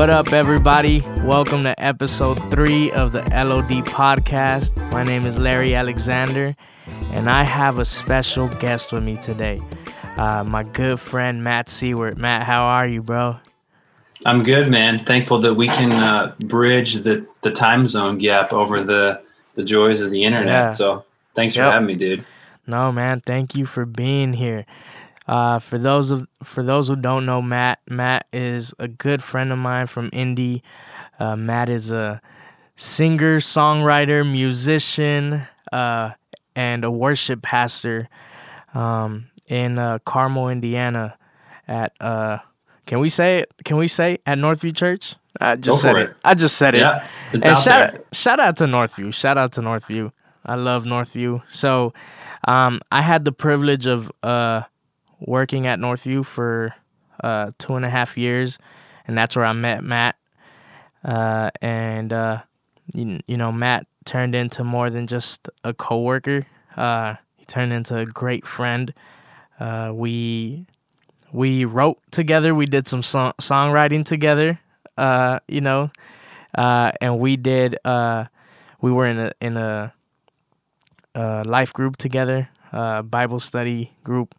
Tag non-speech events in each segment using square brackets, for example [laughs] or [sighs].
What up, everybody? Welcome to episode three of the LOD podcast. My name is Larry Alexander, and I have a special guest with me today. Uh, my good friend Matt Siewert. Matt, how are you, bro? I'm good, man. Thankful that we can uh, bridge the, the time zone gap over the the joys of the internet. Yeah. So thanks Yep. for having me, dude. No, man. Thank you for being here. Uh, for those of for those who don't know Matt, Matt is a good friend of mine from Indy. Uh, Matt is a singer, songwriter, musician, uh, and a worship pastor um, in uh, Carmel, Indiana. At uh, can we say it? Can we say at Northview Church? I just said it. it. I just said it. Yeah, it's and out shout there. shout out to Northview. Shout out to Northview. I love Northview. So, um, I had the privilege of uh working at Northview for uh two and a half years, and that's where I met Matt. Uh, and uh, you, you know, Matt turned into more than just a coworker. Uh, he turned into a great friend. Uh, we we wrote together. We did some song- songwriting together. Uh, you know, and we did. We were in a in a, life group together, Bible study group,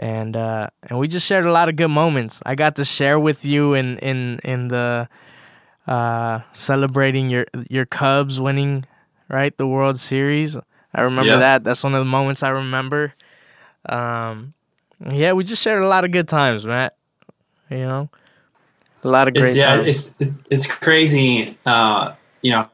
and uh, and we just shared a lot of good moments. I got to share with you in in in the uh, celebrating your your Cubs winning right the World Series. I remember Yeah. that. That's one of the moments I remember. Um, yeah, we just shared a lot of good times, Matt. You know, a lot of great It's, yeah, times. it's it's crazy. Uh, you know,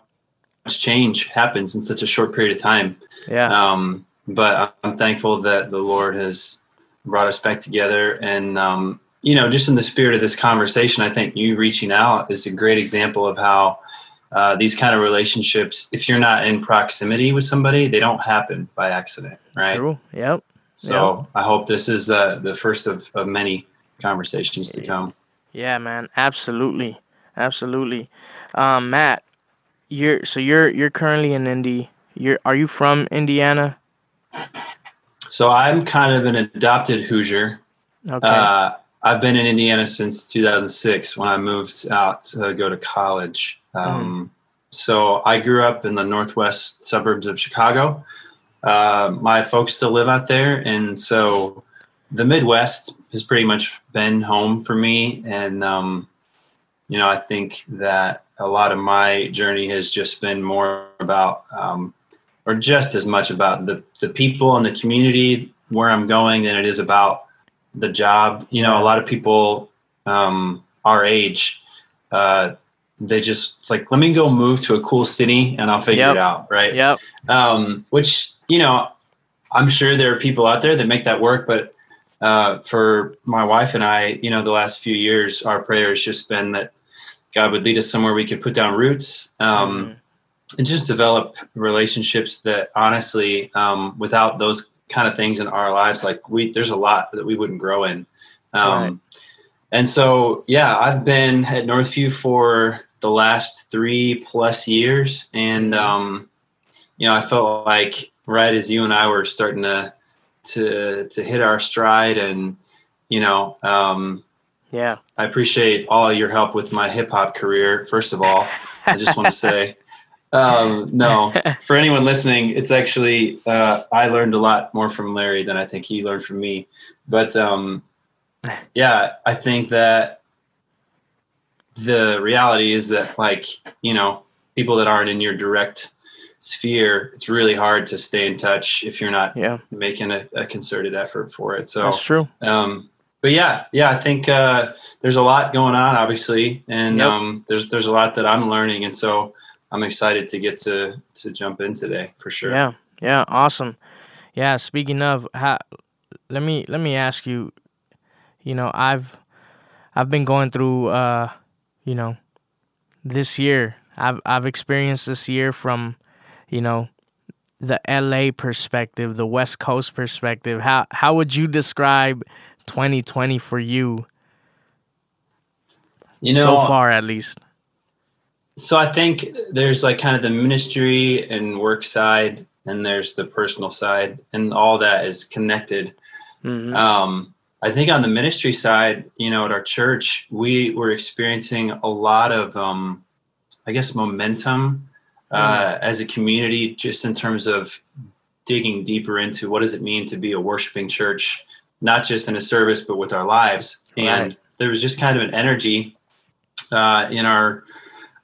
much change happens in such a short period of time. yeah, Um, but I'm thankful that the Lord has brought us back together. And, um, you know, just in the spirit of this conversation, I think you reaching out is a great example of how uh, these kind of relationships, if you're not in proximity with somebody, they don't happen by accident, right? true. Yep. So I hope this is uh, the first of, of many conversations to come. Yeah, man, absolutely, absolutely. Um, Matt, you're so you're you're currently in Indy. You're are you from Indiana? So I'm kind of an adopted Hoosier. Okay. Uh, I've been in Indiana since 2006 when I moved out to go to college. Um, So I grew up in the northwest suburbs of Chicago. Uh, my folks still live out there, and so the Midwest has pretty much been home for me. And um, you know, I think that a lot of my journey has just been more about, um, or just as much about the the people and the community where I'm going than it is about the job. You know, a lot of people um, our age, uh, they just it's like, let me go move to a cool city and I'll figure Yep. it out, right? yep. Um, which you know, I'm sure there are people out there that make that work, but uh, for my wife and I, you know, the last few years, our prayer has just been that God would lead us somewhere we could put down roots. Um, and just develop relationships that honestly um, without those kind of things in our lives like we there's a lot that we wouldn't grow in um, Right. and so yeah i've been at northview for the last three plus years and um, you know i felt like right as you and i were starting to to to hit our stride and you know um, Yeah. I appreciate all your help with my hip hop career. First of all, I just want to [laughs] say, um, no, [laughs] for anyone listening, it's actually uh, I learned a lot more from Larry than I think he learned from me. But um, [laughs] yeah, I think that the reality is that, like you know, people that aren't in your direct sphere, it's really hard to stay in touch if you're not Yeah. making a, a concerted effort for it. So That's true. um, but yeah, yeah, I think uh, there's a lot going on, obviously, and Yep. um, there's there's a lot that I'm learning, and so I'm excited to get to to jump in today for sure. Yeah. Yeah. Awesome. Yeah. Speaking of, how, let me let me ask you. You know, I've I've been going through. Uh, you know, this year I've I've experienced this year from, you know, the LA perspective, the West Coast perspective. How how would you describe 2020 for you You know, so far at least? So I think there's like kind of the ministry and work side, and there's the personal side, and all that is connected. Mhm. Um, I think on the ministry side, you know, at our church, we were experiencing a lot of, um, I guess, momentum uh, mm. as a community, just in terms of digging deeper into what does it mean to be a worshiping church, not just in a service, but with our lives. Right. And there was just kind of an energy uh, in our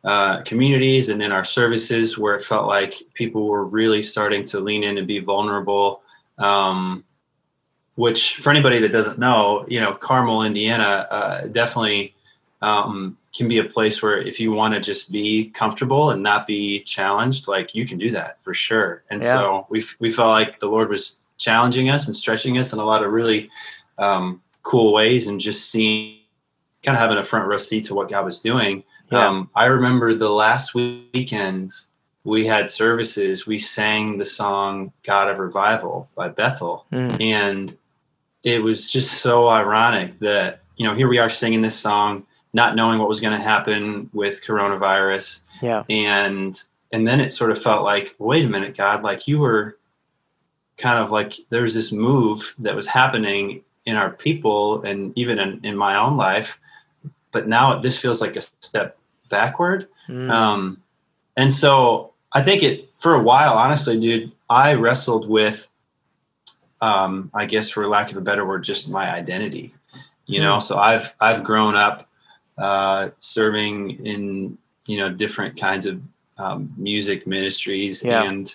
uh, communities and then our services where it felt like people were really starting to lean in and be vulnerable. Um, which, for anybody that doesn't know, you know, Carmel, Indiana, uh, definitely um, can be a place where if you want to just be comfortable and not be challenged, like you can do that for sure. And yeah. so we we felt like the Lord was challenging us and stretching us in a lot of really um, cool ways, and just seeing, kind of having a front row seat to what God was doing. Yeah. Um, I remember the last weekend we had services. We sang the song "God of Revival" by Bethel, mm. and it was just so ironic that you know here we are singing this song not knowing what was going to happen with coronavirus. Yeah. And and then it sort of felt like, wait a minute, God, like you were kind of like there's this move that was happening in our people and even in, in my own life. But now this feels like a step backward. Mm. Um, and so I think it for a while, honestly, dude, I wrestled with um, I guess for lack of a better word, just my identity. You know, mm. so I've I've grown up uh, serving in you know different kinds of um, music ministries yeah. and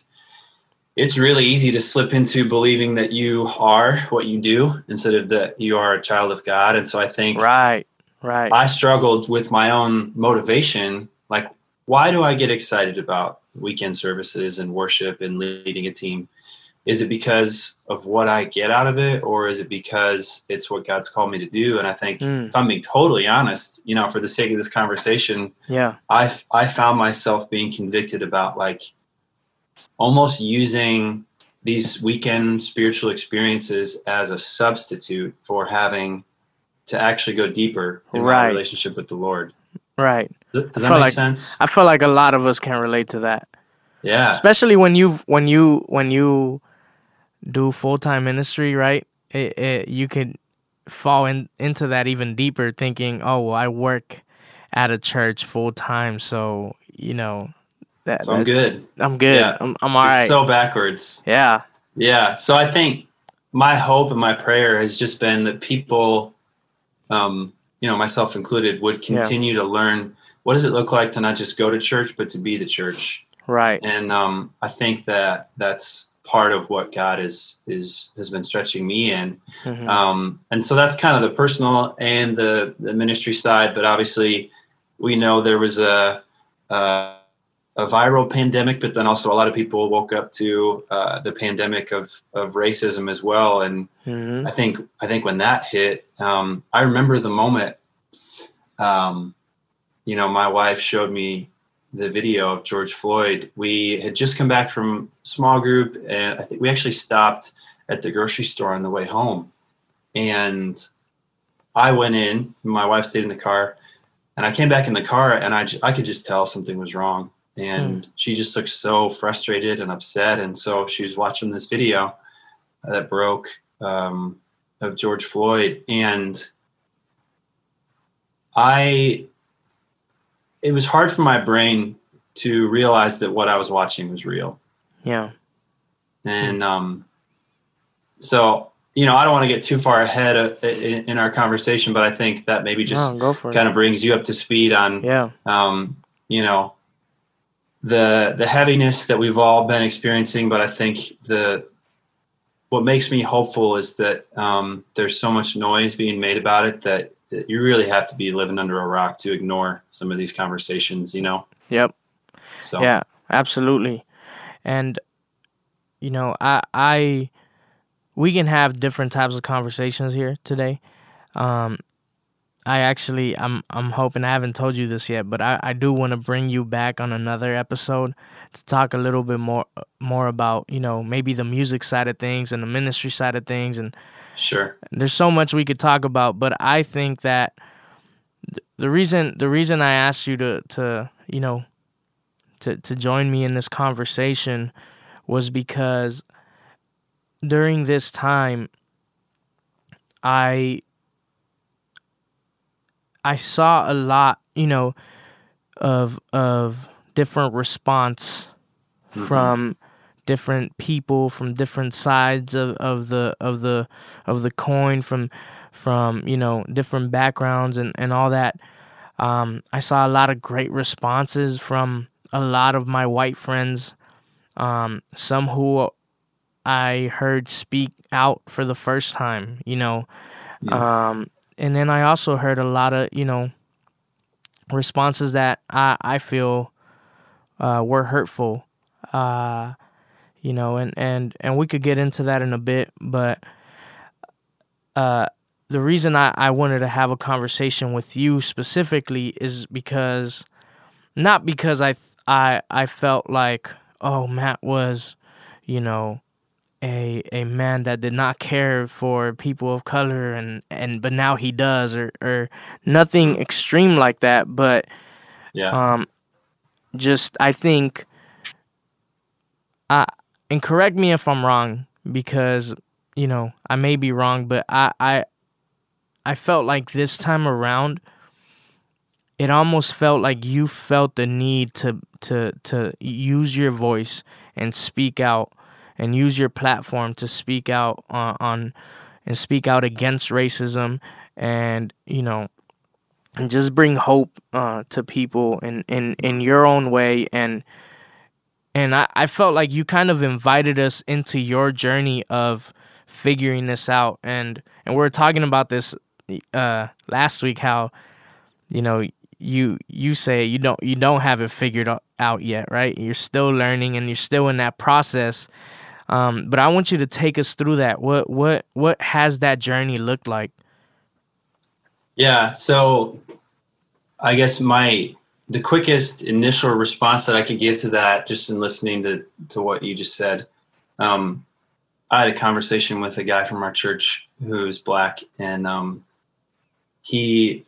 it's really easy to slip into believing that you are what you do instead of that you are a child of God. And so I think right, right. I struggled with my own motivation. Like, why do I get excited about weekend services and worship and leading a team? is it because of what I get out of it, or is it because it's what God's called me to do? And I think, mm. if I'm being totally honest, you know, for the sake of this conversation, yeah, I I found myself being convicted about like almost using these weekend spiritual experiences as a substitute for having to actually go deeper in right. my relationship with the Lord. Right. Does, does that make like, sense? I feel like a lot of us can relate to that. Yeah. Especially when you when you when you do full time ministry, right? It, it, you could fall in, into that even deeper, thinking, "Oh, well, I work at a church full time, so you know that." So I'm good. I'm good. Yeah. I'm, I'm all it's right. So backwards. Yeah. Yeah. So I think my hope and my prayer has just been that people, um, you know, myself included, would continue yeah. to learn what does it look like to not just go to church, but to be the church. Right. And um, I think that that's part of what God is is has been stretching me in. Mm-hmm. Um, and so that's kind of the personal and the the ministry side. But obviously, we know there was a a, a viral pandemic, but then also a lot of people woke up to uh, the pandemic of of racism as well. And mm-hmm. I think I think when that hit, um, I remember the moment. Um, you know, my wife showed me the video of George Floyd, we had just come back from small group, and I think we actually stopped at the grocery store on the way home. And I went in, my wife stayed in the car, and I came back in the car, and I, I could just tell something was wrong. And hmm. she just looked so frustrated and upset. And so she was watching this video that broke um, of George Floyd. And I it was hard for my brain to realize that what I was watching was real. Yeah. And um, so, you know, I don't want to get too far ahead of, in, in, our conversation, but I think that maybe just no, kind of brings you up to speed on, yeah. um, you know, the the heaviness that we've all been experiencing. But I think the what makes me hopeful is that um, there's so much noise being made about it that you really have to be living under a rock to ignore some of these conversations, you know? Yep. So Yeah, absolutely. And you know, I I we can have different types of conversations here today. Um I actually I'm I'm hoping I haven't told you this yet, but I, I do want to bring you back on another episode to talk a little bit more more about, you know, maybe the music side of things and the ministry side of things and Sure. There's so much we could talk about, but I think that the reason the reason I asked you to to you know to to join me in this conversation was because during this time I I saw a lot, you know, of of different response mm-hmm. from different people from different sides of, of the of the of the coin from from you know different backgrounds and, and all that um, I saw a lot of great responses from a lot of my white friends um, some who I heard speak out for the first time you know yeah. um, and then I also heard a lot of you know responses that I I feel uh, were hurtful. Uh, you know, and and and we could get into that in a bit, but uh, the reason I, I wanted to have a conversation with you specifically is because not because I I I felt like oh Matt was, you know, a a man that did not care for people of color and and but now he does or or nothing extreme like that, but yeah. Um just I think I and correct me if I'm wrong because you know I may be wrong, but I I I felt like this time around it almost felt like you felt the need to to to use your voice and speak out and use your platform to speak out on, on and speak out against racism and you know and just bring hope uh, to people in, in in your own way. And and I, I felt like you kind of invited us into your journey of figuring this out. And and we are talking about this uh, last week how you know you you say you don't you don't have it figured out yet right? You're still learning and you're still in that process um, but I want you to take us through that what what what has that journey looked like yeah so I guess my the quickest initial response that I could give to that, just in listening to to what you just said, um, I had a conversation with a guy from our church who's black, and um, he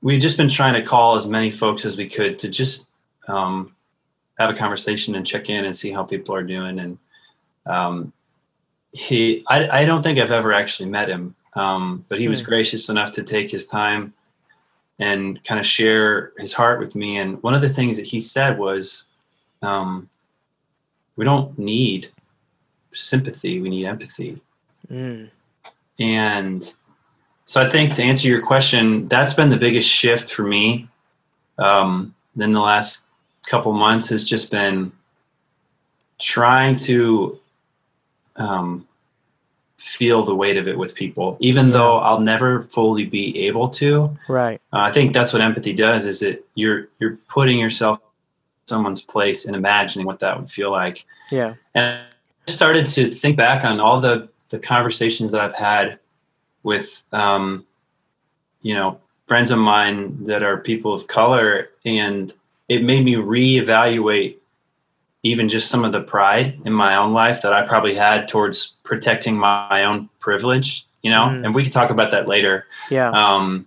we've just been trying to call as many folks as we could to just um, have a conversation and check in and see how people are doing. And um, he, I, I don't think I've ever actually met him, um, but he was hmm. gracious enough to take his time and kind of share his heart with me. And one of the things that he said was, um, we don't need sympathy, we need empathy. Mm. And so I think to answer your question, that's been the biggest shift for me. Um, in the last couple months has just been trying to um, feel the weight of it with people even yeah. though i'll never fully be able to. Right. Uh, i think that's what empathy does is that you're you're putting yourself someone's place and imagining what that would feel like. Yeah. And i started to think back on all the the conversations that i've had with um you know friends of mine that are people of color and it made me reevaluate even just some of the pride in my own life that I probably had towards protecting my own privilege, you know, mm. and we can talk about that later. Yeah. Um,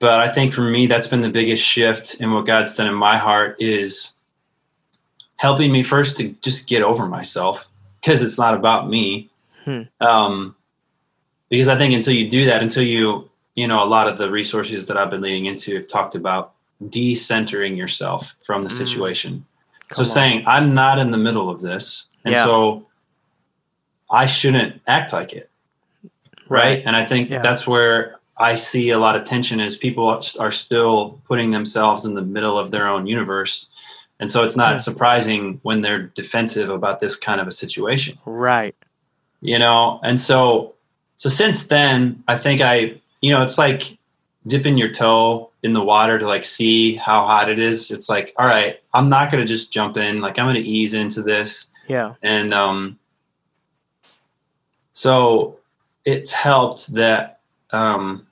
but I think for me, that's been the biggest shift in what God's done in my heart is helping me first to just get over myself because it's not about me. Hmm. Um, because I think until you do that, until you, you know, a lot of the resources that I've been leading into have talked about decentering yourself from the mm. situation so on. saying I'm not in the middle of this, and yeah. so I shouldn't act like it, right? right? And I think yeah. that's where I see a lot of tension is people are still putting themselves in the middle of their own universe. And so it's not yeah. surprising when they're defensive about this kind of a situation. Right. You know, and so so since then, I think I, you know, it's like dipping your toe in the water to like see how hot it is it's like all right i'm not going to just jump in like i'm going to ease into this. Yeah. And um so it's helped that um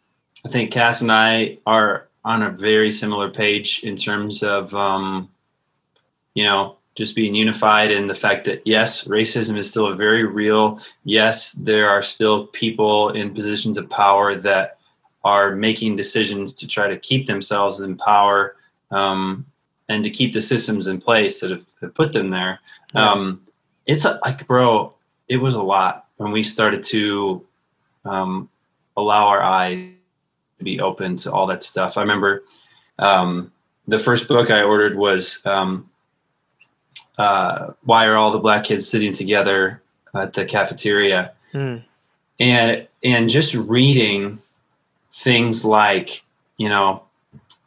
i think cass and i are on a very similar page in terms of um you know just being unified in the fact that yes racism is still a very real yes there are still people in positions of power that are making decisions to try to keep themselves in power um, and to keep the systems in place that have, have put them there. Yeah. Um, it's a, like, bro, it was a lot when we started to um, allow our eyes to be open to all that stuff. I remember um, the first book I ordered was um, uh, "Why Are All the Black Kids Sitting Together at the Cafeteria," Mm. and and just reading things like you know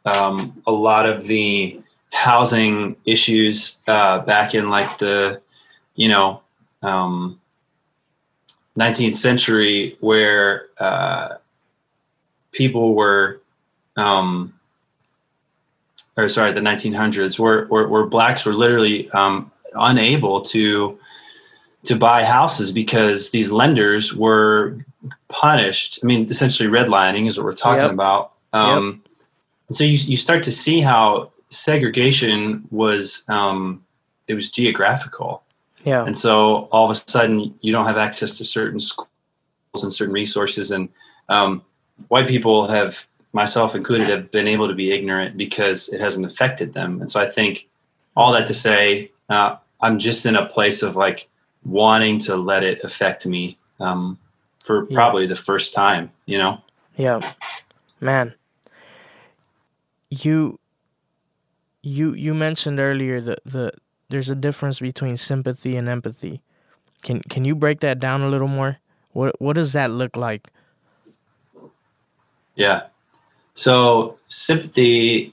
um, a lot of the housing issues uh, back in like the you know um, 19th century where uh, people were um, or sorry the 1900s where, where, where blacks were literally um, unable to to buy houses because these lenders were punished. I mean essentially redlining is what we're talking Yep. about. Um, and so you, you start to see how segregation was um, it was geographical. Yeah. and so all of a sudden you don't have access to certain schools and certain resources. And um, white people have myself included have been able to be ignorant because it hasn't affected them. And so i think all that to say uh, i'm just in a place of like wanting to let it affect me um, for Yeah. probably the first time you know Yeah. Man. You you you mentioned earlier that the there's a difference between sympathy and empathy. Can can you break that down a little more? What what does that look like? Yeah. So sympathy,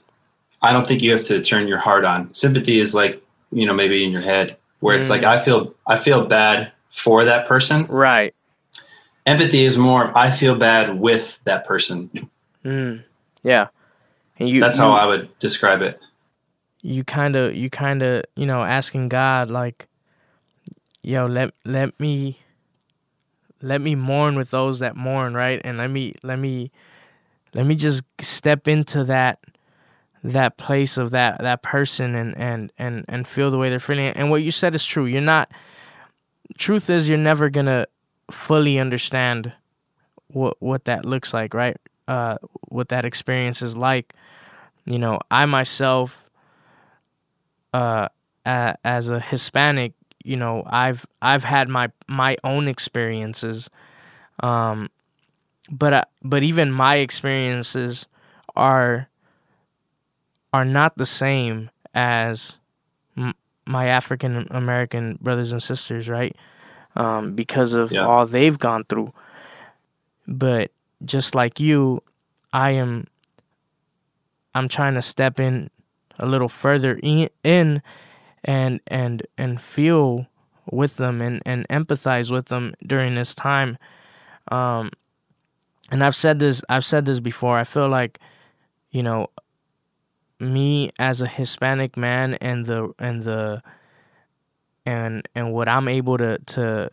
I don't think you have to turn your heart on. Sympathy is like, you know, maybe in your head where it's Mm. like I feel I feel bad for that person. Right. Empathy is more of I feel bad with that person. Mm. Yeah. And you That's you, how I would describe it. you kind of you kind of you know asking God like yo let let me let me mourn with those that mourn right and let me let me let me just step into that that place of that that person and and and and feel the way they're feeling. And what you said is true. You're not truth is you're never gonna fully understand what what that looks like right? Uh what that experience is like. You know i myself uh a, as a hispanic you know i've i've had my my own experiences. Um but uh, but even my experiences are are not the same as m- my African American brothers and sisters, right? Um, because of Yeah. all they've gone through. But just like you, I am. I'm trying to step in a little further in, in and and and feel with them and and empathize with them during this time. Um, and I've said this I've said this before. I feel like, you know, me as a Hispanic man and the and the and and what I'm able to to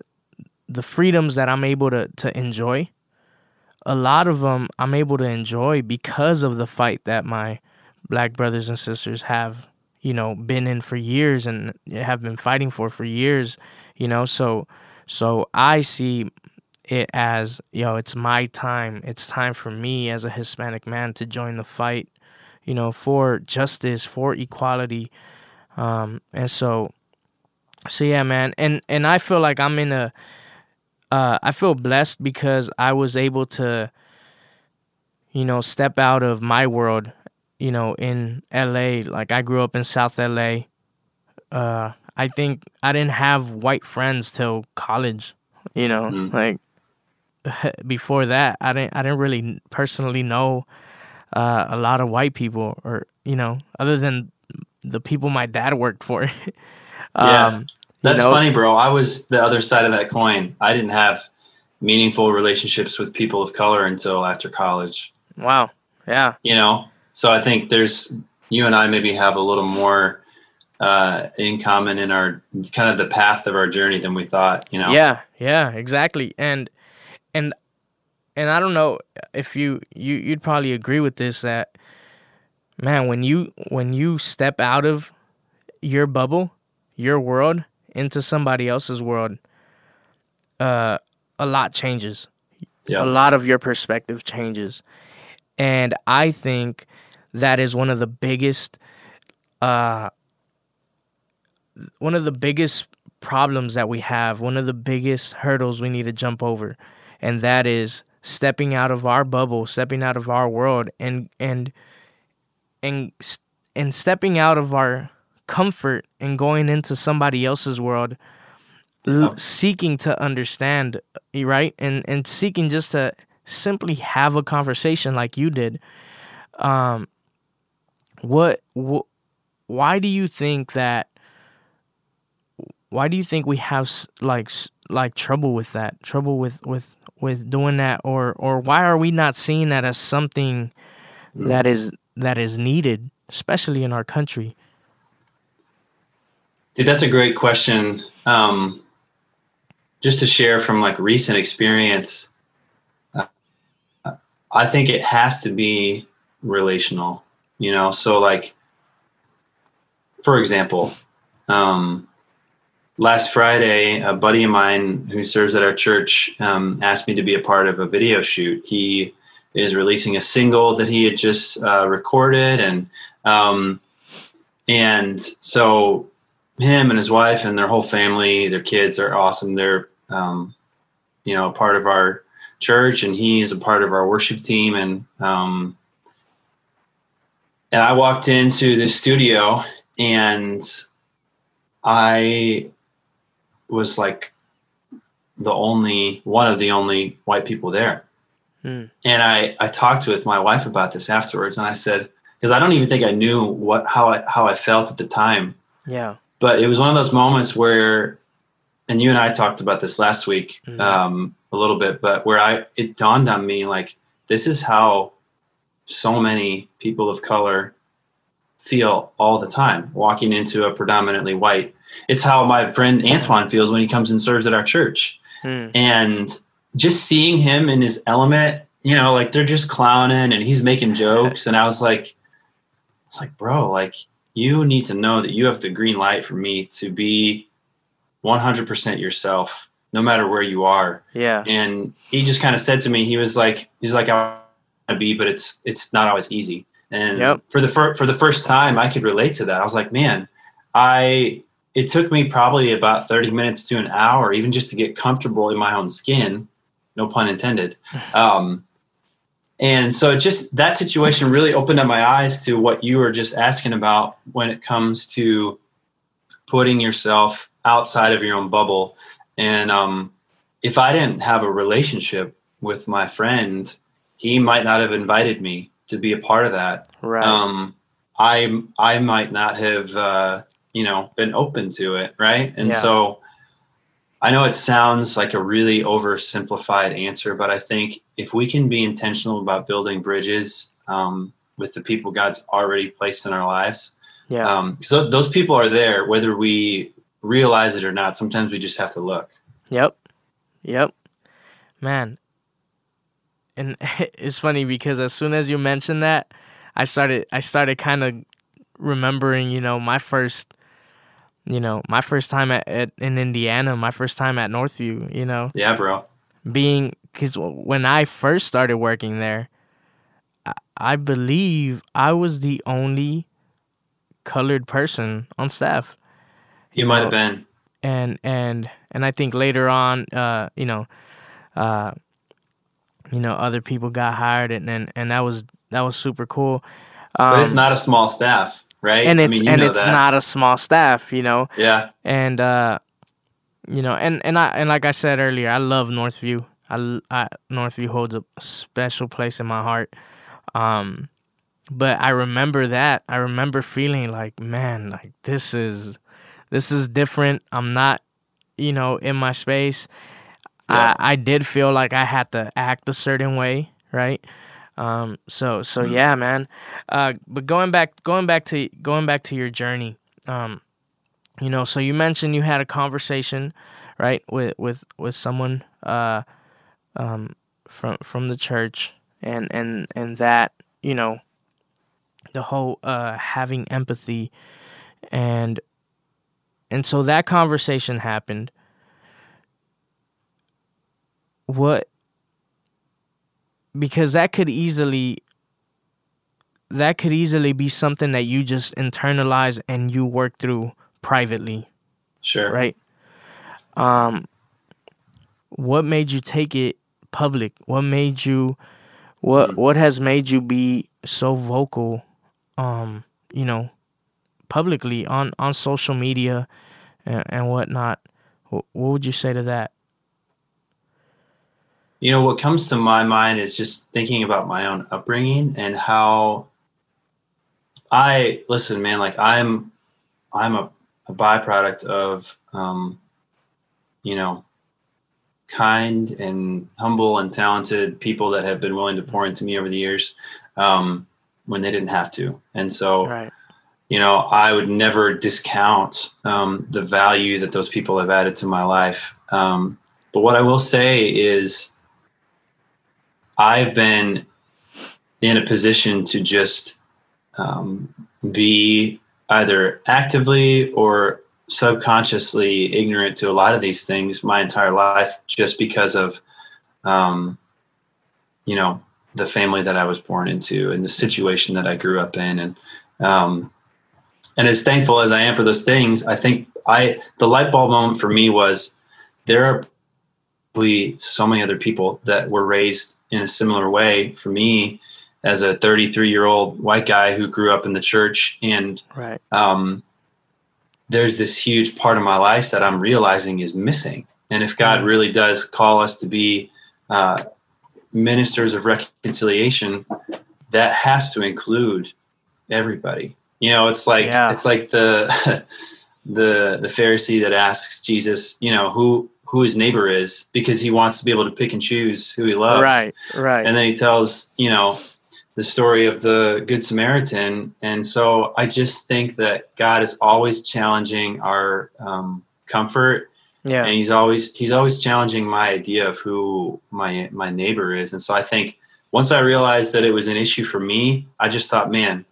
the freedoms that I'm able to to enjoy. A lot of them I'm able to enjoy because of the fight that my black brothers and sisters have, you know, been in for years and have been fighting for for years, you know. So so I see it as yo it's my time it's time for me as a hispanic man to join the fight you know for justice for equality. Um and so so yeah man. And and i feel like i'm in a uh i feel blessed because i was able to you know step out of my world you know in la like i grew up in south la uh i think i didn't have white friends till college you know Mm. like [laughs] before that i didn't i didn't really personally know uh, a lot of white people or you know other than the people my dad worked for [laughs] Yeah. um you That's know? funny, bro. I was the other side of that coin. I didn't have meaningful relationships with people of color until after college. wow yeah you know so i think there's you and i maybe have a little more uh in common in our kind of the path of our journey than we thought you know Yeah, yeah, exactly. And and and I don't know if you you you'd probably agree with this that man, when you when you step out of your bubble, your world into somebody else's world, uh a lot changes. yeah A lot of your perspective changes. And I think that is one of the biggest uh one of the biggest problems that we have, one of the biggest hurdles we need to jump over, and that is stepping out of our bubble, stepping out of our world, and and and and stepping out of our comfort and going into somebody else's world, seeking to understand, right, and and seeking just to simply have a conversation like you did. Um, what, what why do you think that? Why do you think we have like like trouble with that? Trouble with with with doing that, or or why are we not seeing that as something that is that is needed, especially in our country? Dude, that's a great question. Um, just to share from like recent experience, uh, I think it has to be relational. You know, so like, for example, um, last Friday, a buddy of mine who serves at our church um, asked me to be a part of a video shoot. He is releasing a single that he had just uh, recorded, and um, and so him and his wife and their whole family, their kids are awesome. They're um, you know a part of our church, and he's a part of our worship team, and um, and I walked into the studio and I was like the only one of the only white people there. Hmm. And I, I talked with my wife about this afterwards and I said, because I don't even think I knew what how I how I felt at the time. Yeah. But it was one of those moments where and you and I talked about this last week mm-hmm. um, a little bit, but where I it dawned on me like this is how so many people of color feel all the time walking into a predominantly white. It's how my friend Antoine feels when he comes and serves at our church. Hmm. And just seeing him in his element, you know, like they're just clowning and he's making jokes. And I was like, it's like, bro, like you need to know that you have the green light for me to be 100% yourself, no matter where you are. Yeah. And he just kind of said to me, he was like, he's like, I want to be, but it's, it's not always easy. And yep. for the fir- for the first time, I could relate to that. I was like, man, I it took me probably about 30 minutes to an hour, even just to get comfortable in my own skin. No pun intended. [laughs] Um, and so it just that situation really opened up my eyes to what you were just asking about when it comes to putting yourself outside of your own bubble. And um, if I didn't have a relationship with my friend, he might not have invited me to be a part of that. Right. Um, I I might not have uh, you know been open to it, right? And yeah. so I know it sounds like a really oversimplified answer, but I think if we can be intentional about building bridges um, with the people God's already placed in our lives, yeah, um, so those people are there whether we realize it or not. Sometimes we just have to look. Yep, yep, man and [laughs] it's funny because as soon as you mentioned that, I started I started kind of remembering, you know, my first you know, my first time at, at, in Indiana, my first time at Northview, you know. Yeah, bro. Being cuz when I first started working there, I, I believe I was the only colored person on staff. You, you might have been. And and and I think later on uh, you know, uh you know other people got hired and and, and that was that was super cool um, but it's um, not a small staff right? And it's I mean, and it's that. not a small staff you know? Yeah. And uh you know and and i and like i said earlier i love northview. I, I northview holds a special place in my heart. Um but i remember that. I remember feeling like man like this is this is different. I'm not you know in my space. Yeah. I, I did feel like I had to act a certain way, right? Um, so so mm-hmm. yeah, man. Uh, but going back going back to going back to your journey, um, you know, so you mentioned you had a conversation, right, with with with someone uh, um, from from the church, and and and that you know, the whole uh having empathy, and and so that conversation happened what because that could easily that could easily be something that you just internalize and you work through privately. Sure. Right? Um what made you take it public? What made you what Mm-hmm. what has made you be so vocal um, you know, publicly on on social media and, and whatnot? What, what would you say to that? You know, what comes to my mind is just thinking about my own upbringing and how I listen, man. Like I'm, I'm a, a byproduct of, um, you know, kind and humble and talented people that have been willing to pour into me over the years um, when they didn't have to. And so, Right. you know, I would never discount um, the value that those people have added to my life. Um, but what I will say is, I've been in a position to just um, be either actively or subconsciously ignorant to a lot of these things my entire life just because of um, you know the family that i was born into and the situation that i grew up in. And um, and as thankful as i am for those things i think i the light bulb moment for me was there are probably so many other people that were raised in a similar way for me as a 33 year old white guy who grew up in the church and Right. um, there's this huge part of my life that I'm realizing is missing. And if God really does call us to be uh, ministers of reconciliation, that has to include everybody. You know, it's like Yeah. it's like the [laughs] the the Pharisee that asks Jesus, you know, who who his neighbor is because he wants to be able to pick and choose who he loves. Right. Right. And then he tells, you know, the story of the Good Samaritan. And so I just think that God is always challenging our um, comfort, yeah. and He's always He's always challenging my idea of who my my neighbor is. And so I think once I realized that it was an issue for me, I just thought, man,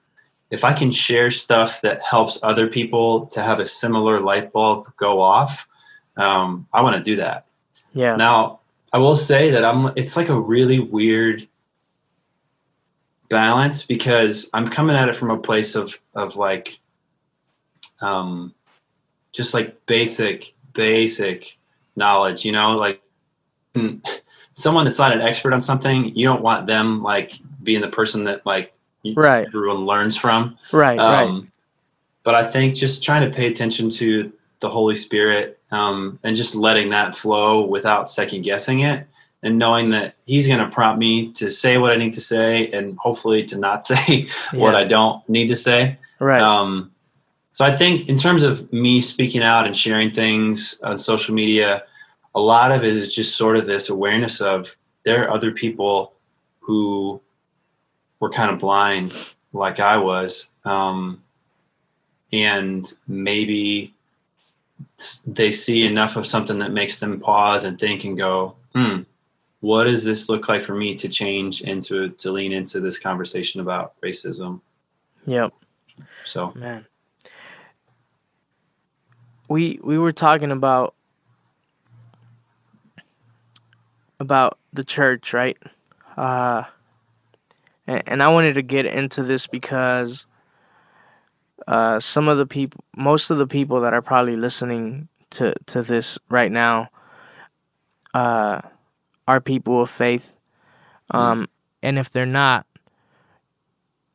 if I can share stuff that helps other people to have a similar light bulb go off, um, I want to do that. yeah. Now, I will say that I'm it's like a really weird balance because I'm coming at it from a place of of like um just like basic basic knowledge, you know, like mm, someone that's not an expert on something, you don't want them like being the person that like Right. everyone learns from. Right. right. Um, But I think just trying to pay attention to the Holy Spirit um, and just letting that flow without second guessing it and knowing that He's going to prompt me to say what I need to say and hopefully to not [laughs] say what I don't need to say. Right. Um, so I think in terms of me speaking out and sharing things on social media, a lot of it is just sort of this awareness of there are other people who were kind of blind like I was. Um, and maybe they see enough of something that makes them pause and think and go, hmm, what does this look like for me to change and to, to lean into this conversation about racism? yep. So, Man. We we were talking about about the church, right? Uh and, and I wanted to get into this because uh some of the people most of the people that are probably listening to to this right now uh are people of faith. Um and if they're not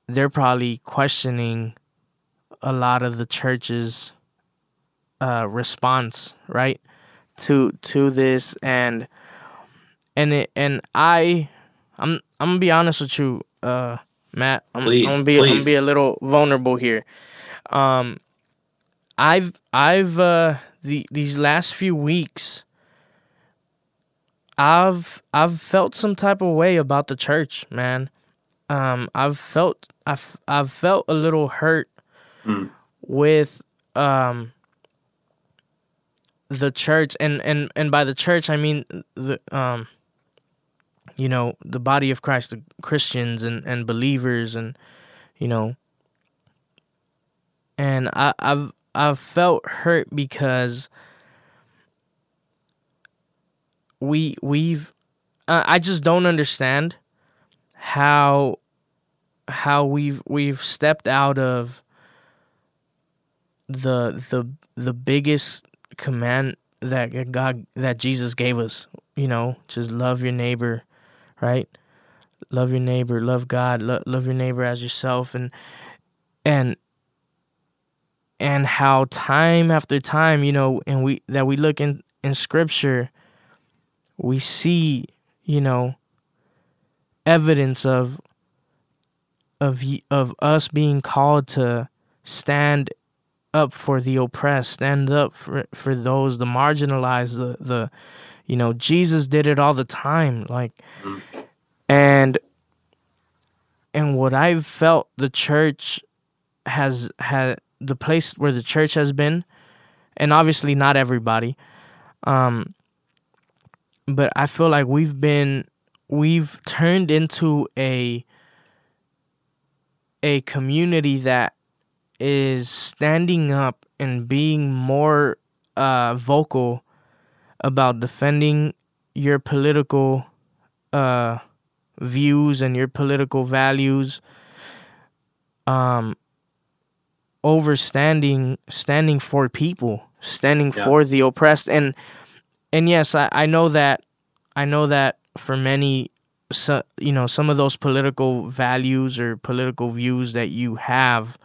they're probably questioning a lot of the church's uh, response, right, to to this, and and it and I, I'm I'm gonna be honest with you, uh, Matt. I'm, Please, I'm gonna be I'm gonna be a little vulnerable here. Um, I've I've uh the these last few weeks. I've I've felt some type of way about the church, man. Um, I've felt I've I've felt a little hurt Mm. with um the church and and and by the church I mean the um you know the body of Christ the Christians and and believers and you know and I I've I've felt hurt because we we've uh, I just don't understand how how we've we've stepped out of the the the biggest command that God that Jesus gave us. You know, just love your neighbor, right? Love your neighbor, love God, lo- love your neighbor as yourself, and and and how time after time, you know, and we that we look in in Scripture, we see, you know, evidence of of of us being called to stand up for the oppressed, stand up for for those the marginalized, the the you know, Jesus did it all the time like mm. and and what I've felt the church has had the place where the church has been and obviously not everybody um but I feel like we've been we've turned into a a community that is standing up and being more uh, vocal about defending your political uh, views and your political values um, over standing standing for people standing yeah. for the oppressed and and yes I, I know that i know that for many so, you know some of those political values or political views that you have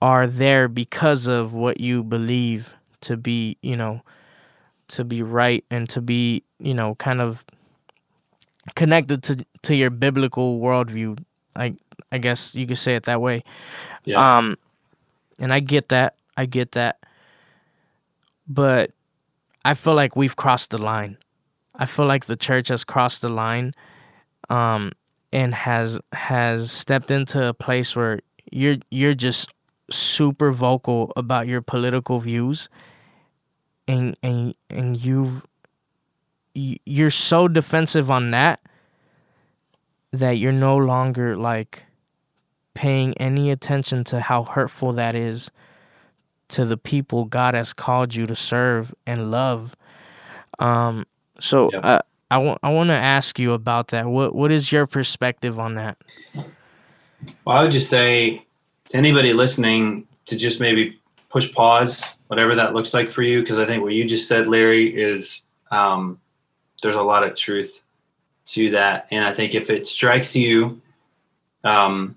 are there because of what you believe to be you know to be right and to be you know kind of connected to to your biblical worldview i i guess you could say it that way yeah. um and i get that. I get that. But i feel like we've crossed the line. I feel like the church has crossed the line um, and has has stepped into a place where you're you're just super vocal about your political views, and and and you've you're so defensive on that that you're no longer like paying any attention to how hurtful that is to the people God has called you to serve and love. Um, so yep. uh, I want I want to ask you about that. What what is your perspective on that? Well, I would just say to anybody listening to just maybe push pause, whatever that looks like for you, because I think what you just said, Larry, is um, there's a lot of truth to that, and I think if it strikes you, um,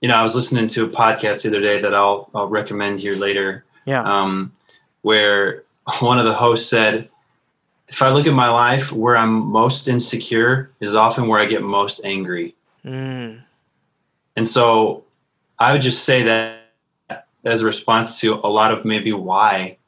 you know, I was listening to a podcast the other day that I'll I'll recommend here later. Yeah. Um, where one of the hosts said if I look at my life, where I'm most insecure is often where I get most angry. Mm. And so I would just say that as a response to a lot of maybe why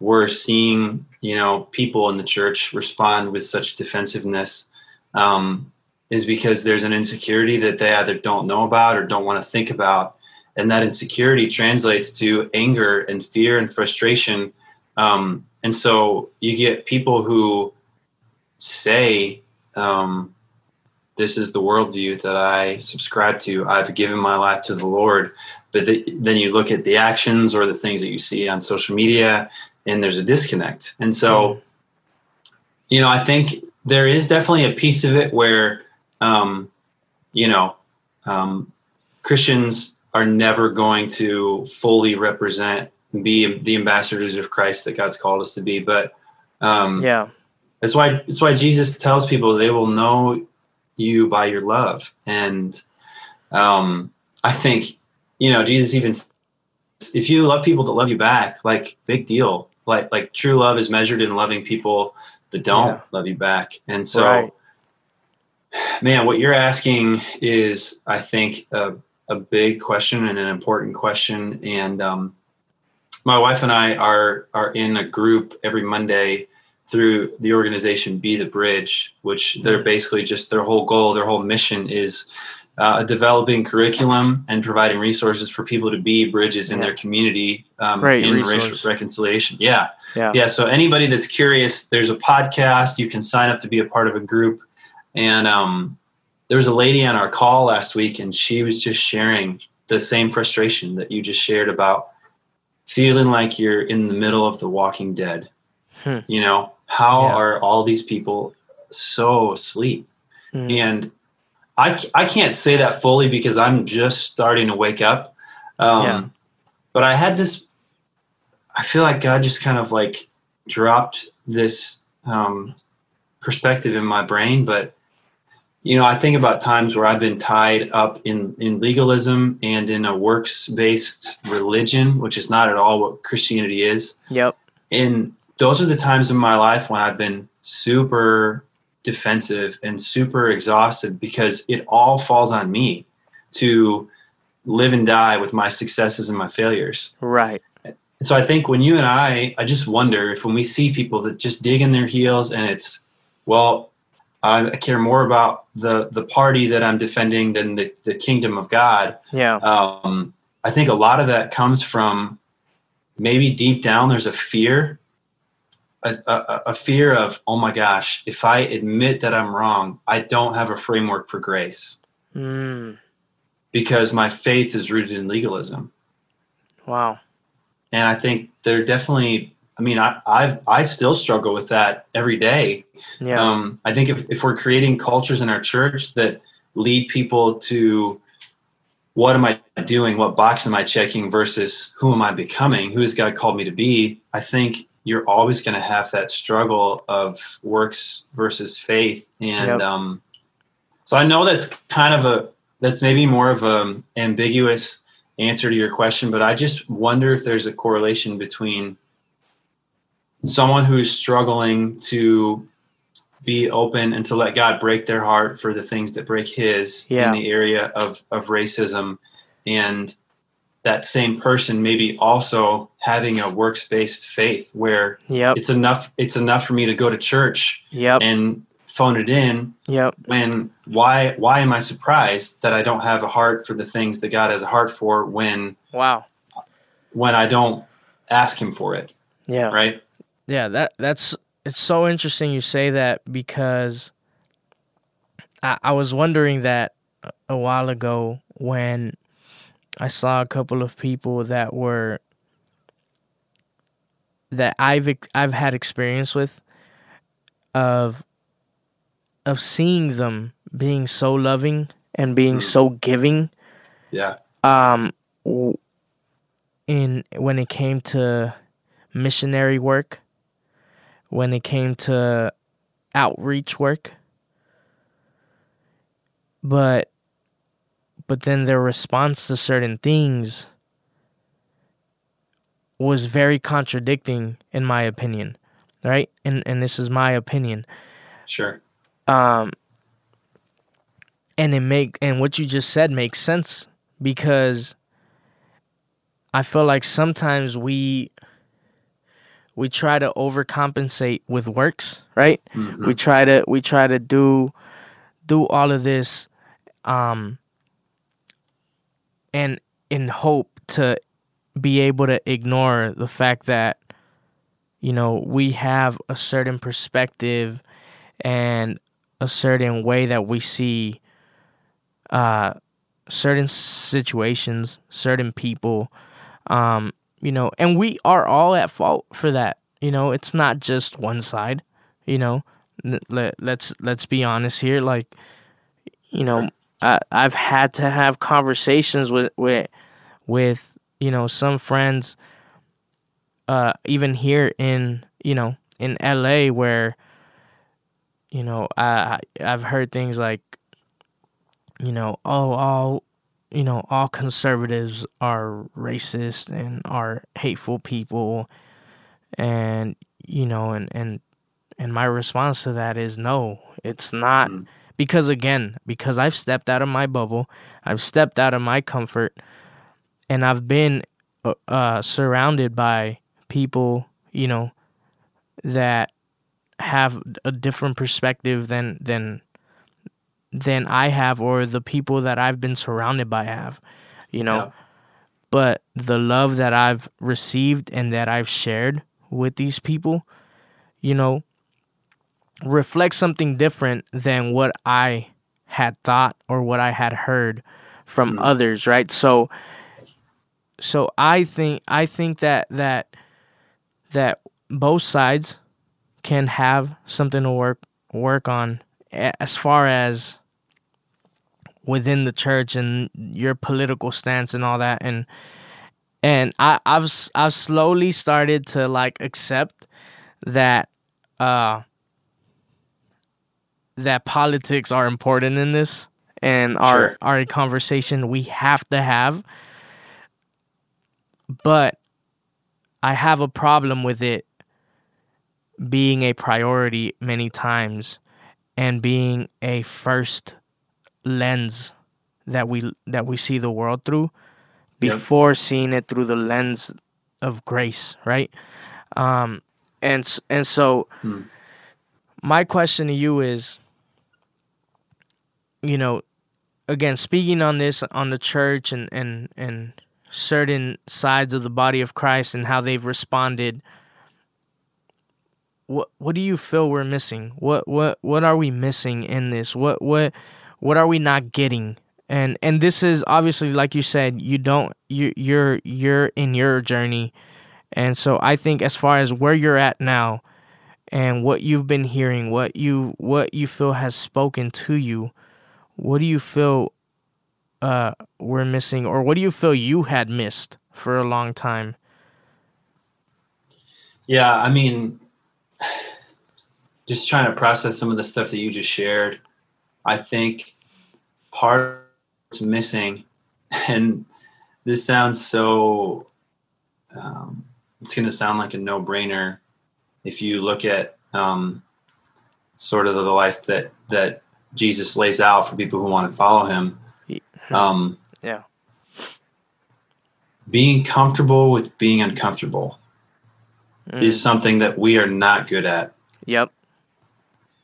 we're seeing, you know, people in the church respond with such defensiveness um, is because there's an insecurity that they either don't know about or don't want to think about. And that insecurity translates to anger and fear and frustration. Um, and so you get people who say, um, this is the worldview that I subscribe to. I've given my life to the Lord. But the, then you look at the actions or the things that you see on social media, and there's a disconnect. And so, you know, I think there is definitely a piece of it where, um, you know, um, Christians are never going to fully represent be the ambassadors of Christ that God's called us to be. But um, yeah, that's why that's why Jesus tells people they will know you by your love, and um, I think you know Jesus even if you love people that love you back, like big deal. Like like true love is measured in loving people that don't yeah. love you back, and so. Right. Man, what you're asking is, I think, a, a big question and an important question, and um, my wife and I are are in a group every Monday through the organization Be the Bridge, which they're basically just their whole goal, their whole mission is uh, developing curriculum and providing resources for people to be bridges in their community um, Great in racial reconciliation. Yeah. yeah, yeah. So anybody that's curious, there's a podcast. You can sign up to be a part of a group. And um, there was a lady on our call last week, and she was just sharing the same frustration that you just shared about feeling like you're in the middle of the walking dead hmm. you know how yeah. are all these people so asleep hmm. and I, I can't say that fully because i'm just starting to wake up um, yeah. but i had this i feel like god just kind of like dropped this um, perspective in my brain, but you know, I think about times where I've been tied up in in legalism and in a works based religion, which is not at all what Christianity is. Yep. And those are the times in my life when I've been super defensive and super exhausted because it all falls on me to live and die with my successes and my failures. Right. So I think when you and I, I just wonder if when we see people that just dig in their heels and it's, well, I care more about the the party that I'm defending than the, the kingdom of God. Yeah. Um, I think a lot of that comes from maybe deep down there's a fear, a, a, a fear of oh my gosh, if I admit that I'm wrong, I don't have a framework for grace Mm. because my faith is rooted in legalism. Wow. And I think there are definitely. I mean, I, I've I still struggle with that every day. Yeah. Um, I think if, if we're creating cultures in our church that lead people to what am I doing, what box am I checking versus who am I becoming, who has God called me to be, I think you're always going to have that struggle of works versus faith. And Yep. um, so I know that's kind of a, that's maybe more of an ambiguous answer to your question, but I just wonder if there's a correlation between someone who's struggling to be open and to let God break their heart for the things that break his Yeah. in the area of, of racism and that same person maybe also having a works based faith where Yep. it's enough it's enough for me to go to church Yep. and phone it in Yep. when why why am I surprised that I don't have a heart for the things that God has a heart for when Wow. when I don't ask him for it Yeah. right Yeah, that that's it's so interesting you say that because I, I was wondering that a while ago when I saw a couple of people that were that I've I've had experience with of of seeing them being so loving and being Mm. so giving. Yeah. Um in when it came to missionary work when it came to outreach work. But but then their response to certain things was very contradicting in my opinion right? And and this is my opinion. Sure. Um and it make and what you just said makes sense because i feel like sometimes we we try to overcompensate with works right Mhm. we try to we try to do do all of this um and in hope to be able to ignore the fact that you know we have a certain perspective and a certain way that we see uh certain situations certain people um you know and we are all at fault for that you know it's not just one side you know let, let's let's be honest here like you know I, i've had to have conversations with with with you know some friends uh even here in you know in la where you know i i've heard things like you know oh all you know all conservatives are racist and are hateful people and you know and and and my response to that is no it's not Mm. because again because i've stepped out of my bubble i've stepped out of my comfort and i've been uh, uh surrounded by people you know that have a different perspective than than than I have or the people that I've been surrounded by have, you know. Yeah. But the love that I've received and that I've shared with these people, you know, reflects something different than what I had thought or what I had heard from Mm. others, right? So so I think I think that that that both sides can have something to work work on as far as within the church and your political stance and all that and and I I've I've slowly started to like accept that uh that politics are important in this and are Sure. are a conversation we have to have. But I have a problem with it being a priority many times and being a first lens that we that we see the world through Yep. before seeing it through the lens of grace, right? Um and and so Hmm. my question to you is you know again speaking on this on the church and and and certain sides of the body of Christ and how they've responded what what do you feel we're missing what what what are we missing in this what what what are we not getting? And and this is obviously like you said you don't you you're you're in your journey. And so I think as far as where you're at now and what you've been hearing what you what you feel has spoken to you what do you feel uh we're missing? Or what do you feel you had missed for a long time? Yeah, I mean, [sighs] just trying to process some of the stuff that you just shared. I think part is missing, and this sounds so. Um, it's going to sound like a no-brainer if you look at um, sort of the life that that Jesus lays out for people who want to follow Him. Um, yeah being comfortable with being uncomfortable Mm. is something that we are not good at. yep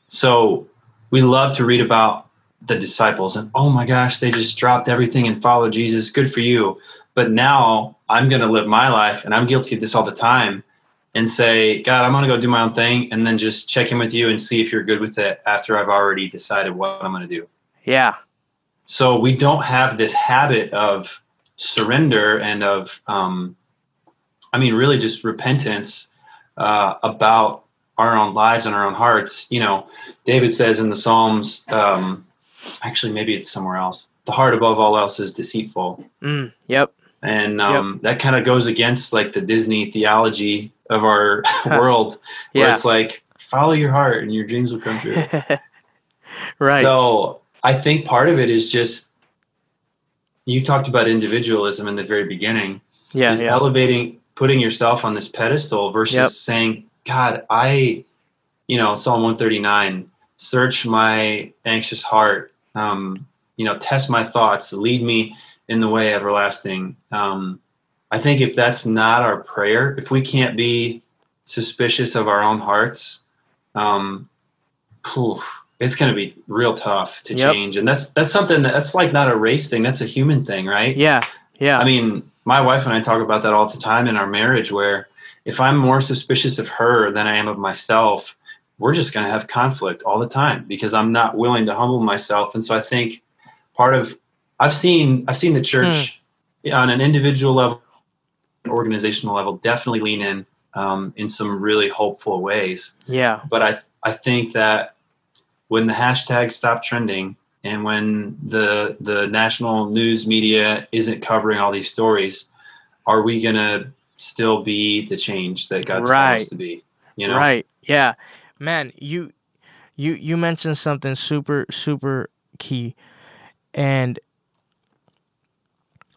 So we love to read about the disciples and oh my gosh, they just dropped everything and followed Jesus. Good for you. But now I'm going to live my life and I'm guilty of this all the time and say, God, I'm going to go do my own thing and then just check in with you and see if you're good with it after I've already decided what I'm going to do. yeah So we don't have this habit of surrender and of, um, I mean, really just repentance uh, about our own lives and our own hearts. You know, David says in the Psalms, um, actually, maybe it's somewhere else. The heart above all else is deceitful, mm, yep and um, that kind of goes against like the Disney theology of our [laughs] [laughs] world, where it's like follow your heart and your dreams will come true. [laughs] right So I think part of it is just you talked about individualism in the very beginning. yeah is yeah elevating, putting yourself on this pedestal versus Yep. saying, God, I, you know, Psalm 139, search my anxious heart, um, you know, test my thoughts, lead me in the way everlasting. Um, I think if that's not our prayer, if we can't be suspicious of our own hearts, um, poof, it's going to be real tough to Yep. change. And that's that's something that, that's like not a race thing. That's a human thing, right? yeah yeah I mean, my wife and I talk about that all the time in our marriage where if I'm more suspicious of her than I am of myself, we're just going to have conflict all the time because I'm not willing to humble myself. And so I think part of I've seen I've seen the church on an individual level, organizational level, definitely lean in um, in some really hopeful ways yeah but I I think that when the hashtag stop trending and when the the national news media isn't covering all these stories, are we gonna still be the change that God's called us to be? You know, Right. Yeah. Man, you you you mentioned something super super key. And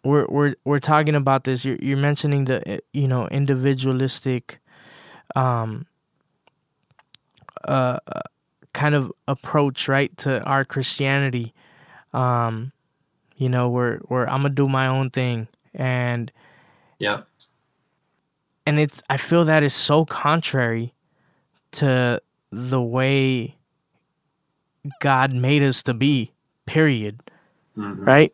we're we're we're talking about this. You're you're mentioning the uh, you know individualistic um uh uh, kind of approach right to our Christianity. Um you know where where I'm going to do my own thing. And Yeah. and it's I feel that is so contrary to the way God made us to be. Period. Mhm. Right?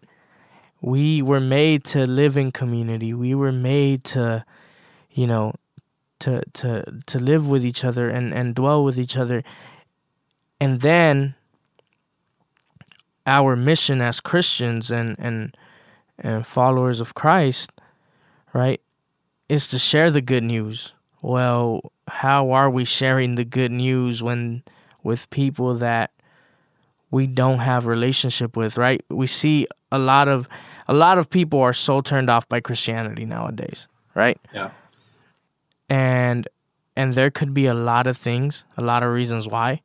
We were made to live in community. We were made to, you know, to to to live with each other and and dwell with each other. And then our mission as Christians and and and followers of Christ, right, is to share the good news. Well, how are we sharing the good news when with people that we don't have relationship with, right? We see a lot of a lot of people are so turned off by Christianity nowadays, right? Yeah. And and there could be a lot of things, a lot of reasons why.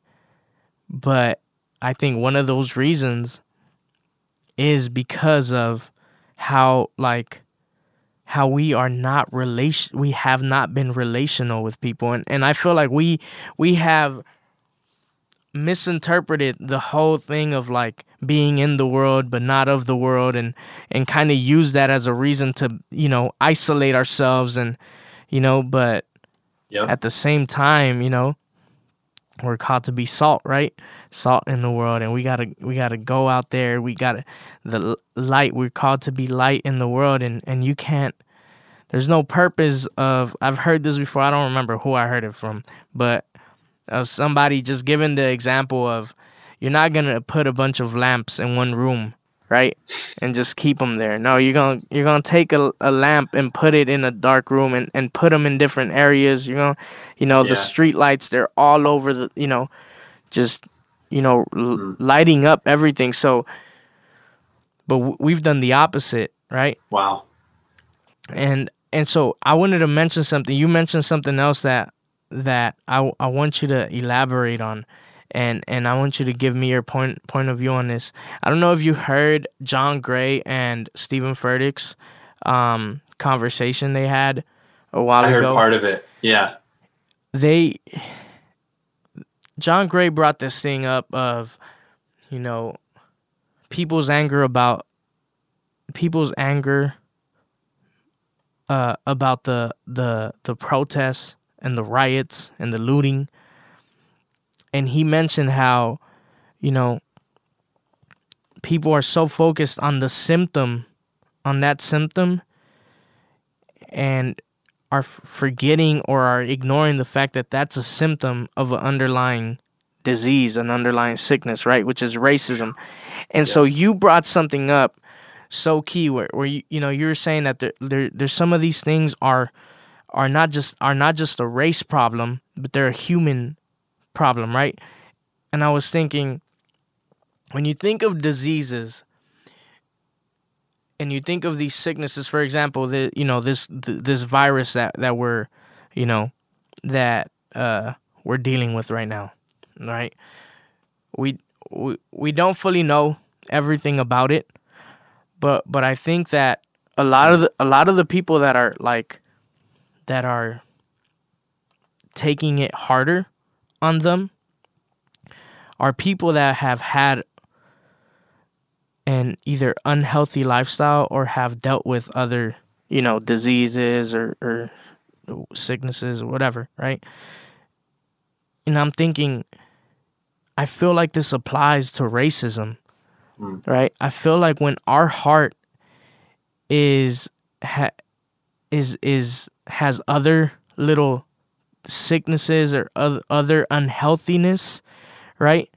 But I think one of those reasons is because of how like how we are not relation we have not been relational with people and and I feel like we we have misinterpreted the whole thing of like being in the world but not of the world and and kind of use that as a reason to you know isolate ourselves and you know but yep. at the same time you know we're called to be salt right salt in the world and we gotta we gotta go out there. We gotta the light we're called to be light in the world and and you can't there's no purpose of i've heard this before i don't remember who i heard it from but of somebody just giving the example of you're not gonna put a bunch of lamps in one room right? And just keep them there. No you're gonna you're gonna take a, a lamp and put it in a dark room and, and put them in different areas. You're gonna you know yeah. the street lights they're all over the you know just you know mm-hmm. lighting up everything so but w- we've done the opposite right wow and and so i wanted to mention something you mentioned something else that that I, I want you to elaborate on and and I want you to give me your point point of view on this. I don't know if you heard John Gray and Stephen Furtick's um, conversation they had a while I ago. I heard part of it. Yeah. They John Gray brought this thing up of you know people's anger about people's anger uh, about the the the protests and the riots and the looting. And he mentioned how, you know, people are so focused on the symptom, on that symptom, and are forgetting or are ignoring the fact that that's a symptom of an underlying disease, an underlying sickness, right? Which is racism. And yeah. so you brought something up so key where, where you, you know, you're saying that there, there, there's some of these things are are not just are not just a race problem, but they're a human problem, right? And I was thinking when you think of diseases and you think of these sicknesses, for example, the you know this this virus that that we're you know that uh, we're dealing with right now, right? We we we don't fully know everything about it, but but I think that a lot of the, a lot of the people that are like that are taking it harder on them are people that have had an either unhealthy lifestyle or have dealt with other, you know, diseases or, or sicknesses or whatever, right? And I'm thinking, I feel like this applies to racism, mm. right? I feel like when our heart is ha, is is has other little sicknesses or other unhealthiness, right?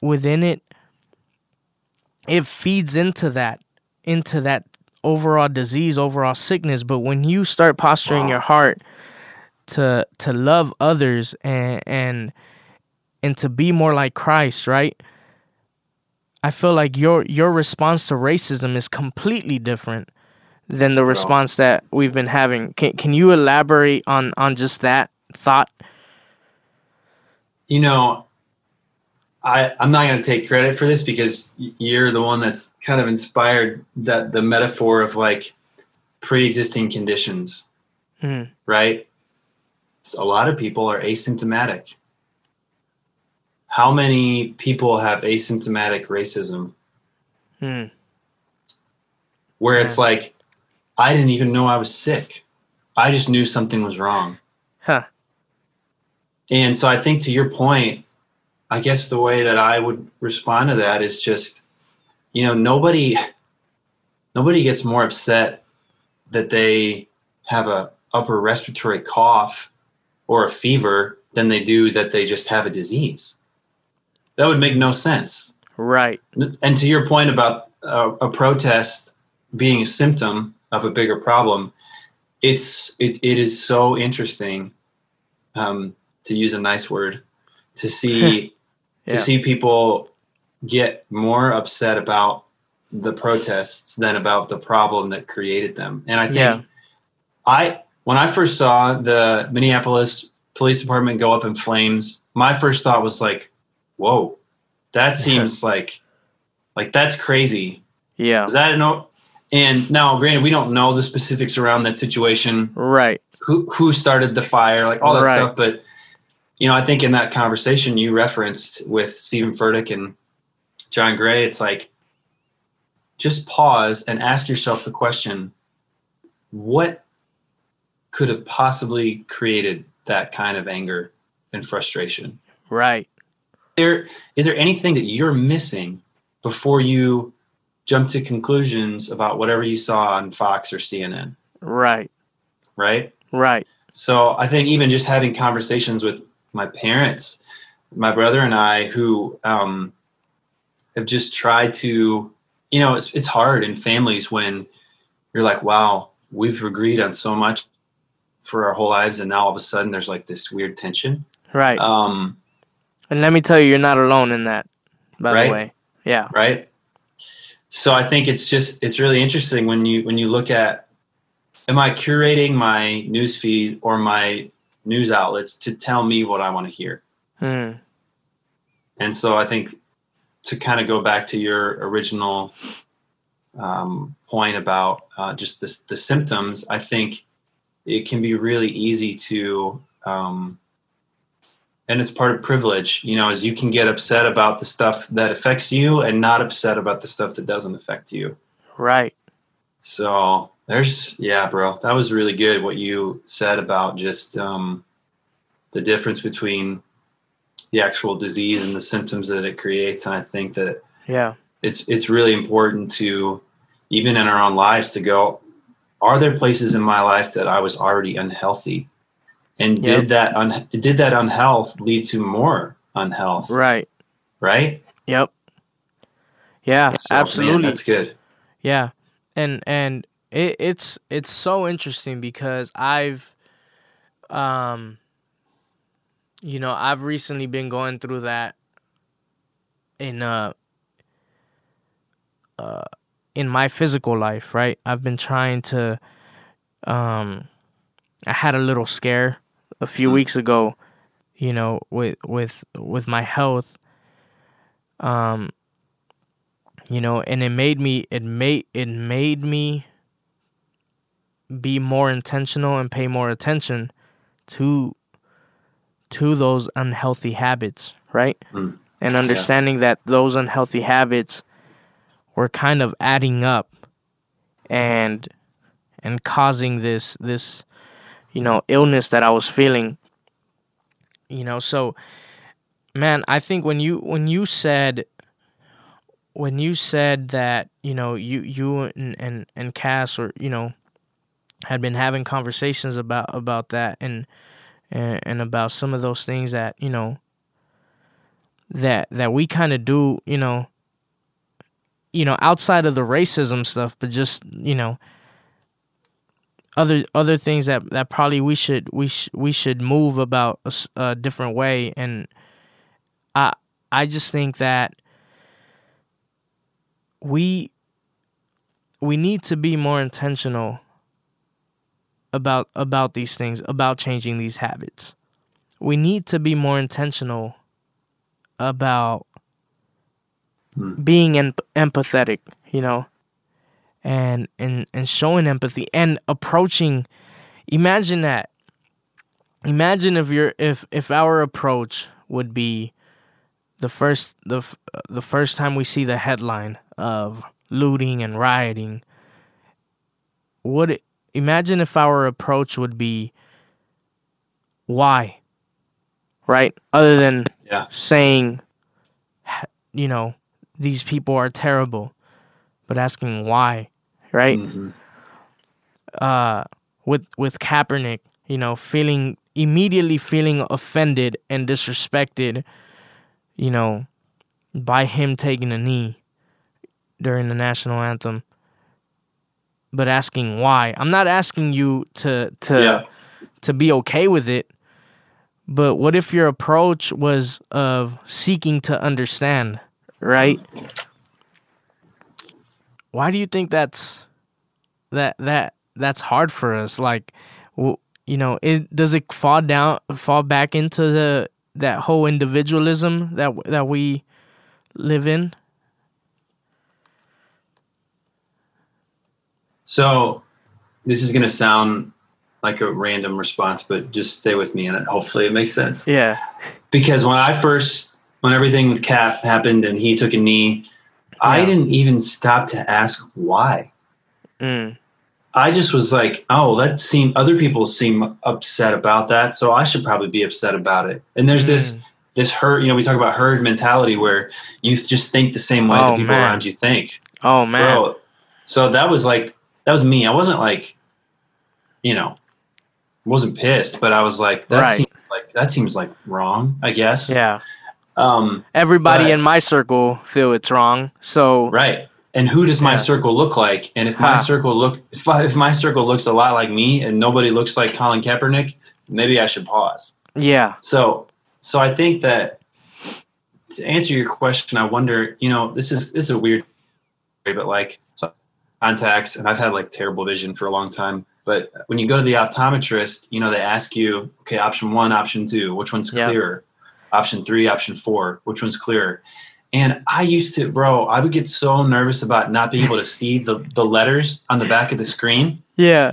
Within it, it feeds into that, into that overall disease, overall sickness. But when you start posturing wow. your heart to to love others and and and to be more like Christ, right? I feel like your your response to racism is completely different than the response that we've been having. Can can you elaborate on on just that thought? You know, I I'm not going to take credit for this because you're the one that's kind of inspired that the metaphor of like pre-existing conditions, hmm. right? So a lot of people are asymptomatic. How many people have asymptomatic racism? Hmm. Where yeah. it's like I didn't even know I was sick. I just knew something was wrong. Huh. And so I think to your point, I guess the way that I would respond to that is just, you know, nobody nobody gets more upset that they have a upper respiratory cough or a fever than they do that they just have a disease. That would make no sense. Right. And to your point about a, a protest being a symptom, of a bigger problem it's it, it is so interesting um, to use a nice word to see [laughs] yeah. to see people get more upset about the protests than about the problem that created them and i think yeah. i when i first saw the minneapolis police department go up in flames, my first thought was like, "Whoa, that seems like like that's crazy." Yeah. Is that a no? And now, granted, we don't know the specifics around that situation. Right. Who who started the fire, like all that Right. stuff. But you know, I think in that conversation you referenced with Stephen Furtick and John Gray, it's like just pause and ask yourself the question: What could have possibly created that kind of anger and frustration? Right. there is there anything that you're missing before you jump to conclusions about whatever you saw on Fox or CNN, Right. right? Right. So I think even just having conversations with my parents, my brother and I, who um, have just tried to, you know, it's it's hard in families when you're like, wow, we've agreed on so much for our whole lives, and now all of a sudden there's like this weird tension. Right. Um, and let me tell you, you're not alone in that. By Right. the way. Yeah. right so i think it's just it's really interesting when you when you look at am i curating my news feed or my news outlets to tell me what i want to hear Hmm. and so i think to kind of go back to your original um, point about uh, just the, the symptoms i think it can be really easy to um, and it's part of privilege you know is you can get upset about the stuff that affects you and not upset about the stuff that doesn't affect you Right. so there's yeah bro that was really good what you said about just um, the difference between the actual disease and the symptoms that it creates and i think that Yeah. it's it's really important to even in our own lives to go are there places in my life that i was already unhealthy and Yep. did that un- did that unhealth lead to more unhealth Right. right Yep. Yeah, So, man, absolutely. that's good Yeah, and and it, it's it's so interesting because I've, um, you know, I've recently been going through that in uh, uh, in my physical life, right? I've been trying to, um, I had a little scare a few Mhm. weeks ago, you know, with with with my health, um you know and it made me it made it made me be more intentional and pay more attention to to those unhealthy habits right? Mm. and understanding that those unhealthy habits were kind of adding up and and causing this this you know illness that I was feeling you know? So man i think when you when you said when you said that you know you you and and, and cass or you know had been having conversations about about that and, and and about some of those things that you know that that we kind of do you know you know outside of the racism stuff but just you know other other things that that probably we should we sh- we should move about a different way. And i i just think that we we need to be more intentional about about these things about changing these habits. We need to be more intentional about Hmm. being em- empathetic you know and and and showing empathy and approaching. Imagine that. Imagine if you're if if our approach would be the first the f- the first time we see the headline of looting and rioting would it, imagine if our approach would be why right other than Yeah. saying you know these people are terrible but asking why right Mhm. uh with with Kaepernick, you know, feeling immediately feeling offended and disrespected, you know, by him taking a knee during the national anthem. But asking why. I'm not asking you to to Yeah. to be okay with it. But what if your approach was of seeking to understand, right? Why do you think that's that that that's hard for us? Like, you know, it does it fall down fall back into the that whole individualism that that we live in? So, this is going to sound like a random response, but just stay with me and hopefully it makes sense. Yeah. Because when I first, when everything with Cap happened and he took a knee, I didn't even stop to ask why. Mm. I just was like, oh, that seem other people seem upset about that, so I should probably be upset about it. And there's this Mm. this herd, you know, we talk about herd mentality where you just think the same way Oh, that people man. around you think. Oh man. Bro, so that was like that was me. I wasn't like, you know, wasn't pissed, but I was like, that Right. seems like that seems like wrong, I guess. Yeah. Um, Everybody But- in my circle feel it's wrong. So right. And who does my Yeah. circle look like? And if my Huh. circle look if, I, if my circle looks a lot like me and nobody looks like Colin Kaepernick, maybe I should pause. yeah. So so I think that to answer your question, I wonder, you know, this is this is a weird but like contacts and I've had like terrible vision for a long time. But when you go to the optometrist, you know, they ask you, okay, option one, option two, which one's Yeah. clearer? Option three, option four, which one's clearer? And I used to, bro, I would get so nervous about not being able to see the, the letters on the back of the screen. Yeah.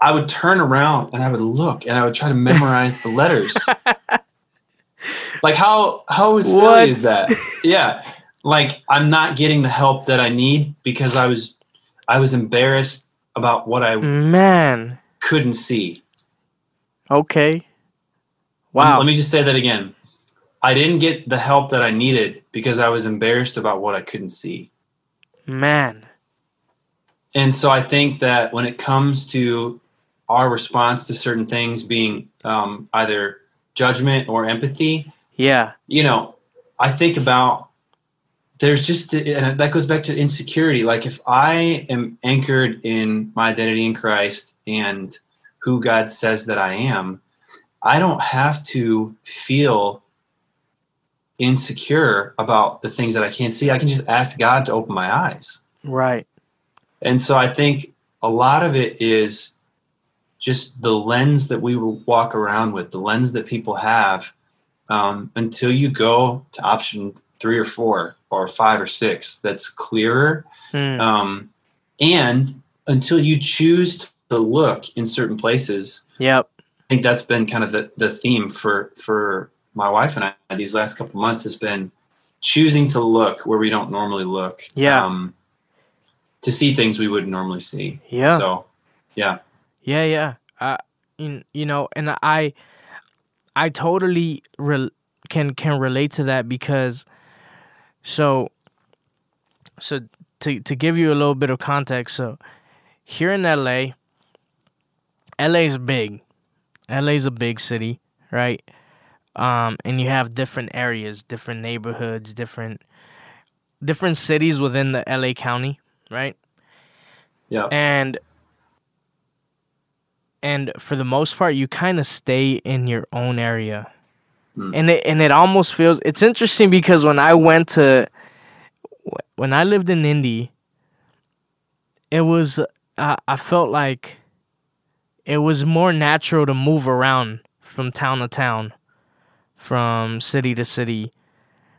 I would turn around and I would look and I would try to memorize the letters. [laughs] like how how silly What? is that? Yeah. Like I'm not getting the help that I need because I was I was embarrassed about what I Man. couldn't see. Okay. Wow. Let me just say that again. I didn't get the help that I needed because I was embarrassed about what I couldn't see. Man. And so I think that when it comes to our response to certain things being um, either judgment or empathy, Yeah. you know, I think about there's just and that goes back to insecurity. Like if I am anchored in my identity in Christ and who God says that I am, I don't have to feel insecure about the things that I can't see. I can just ask God to open my eyes. Right. And so I think a lot of it is just the lens that we walk around with, the lens that people have um, until you go to option three or four or five or six that's clearer. Mm. Um, and until you choose to look in certain places, Yep. I think that's been kind of the, the theme for, for my wife and I these last couple months has been choosing to look where we don't normally look. Yeah. Um, to see things we wouldn't normally see. Yeah. So, yeah. Yeah, yeah. Uh, you, you know, and I, I totally re- can can relate to that because, so, so to to give you a little bit of context, so here in LA, LA is big. LA is a big city, right? Um, and you have different areas, different neighborhoods, different different cities within the LA County, right? Yeah. and and for the most part you kind of stay in your own area Hmm. and it and it almost feels it's interesting because when i went to when i lived in indy it was uh, i felt like it was more natural to move around from town to town from city to city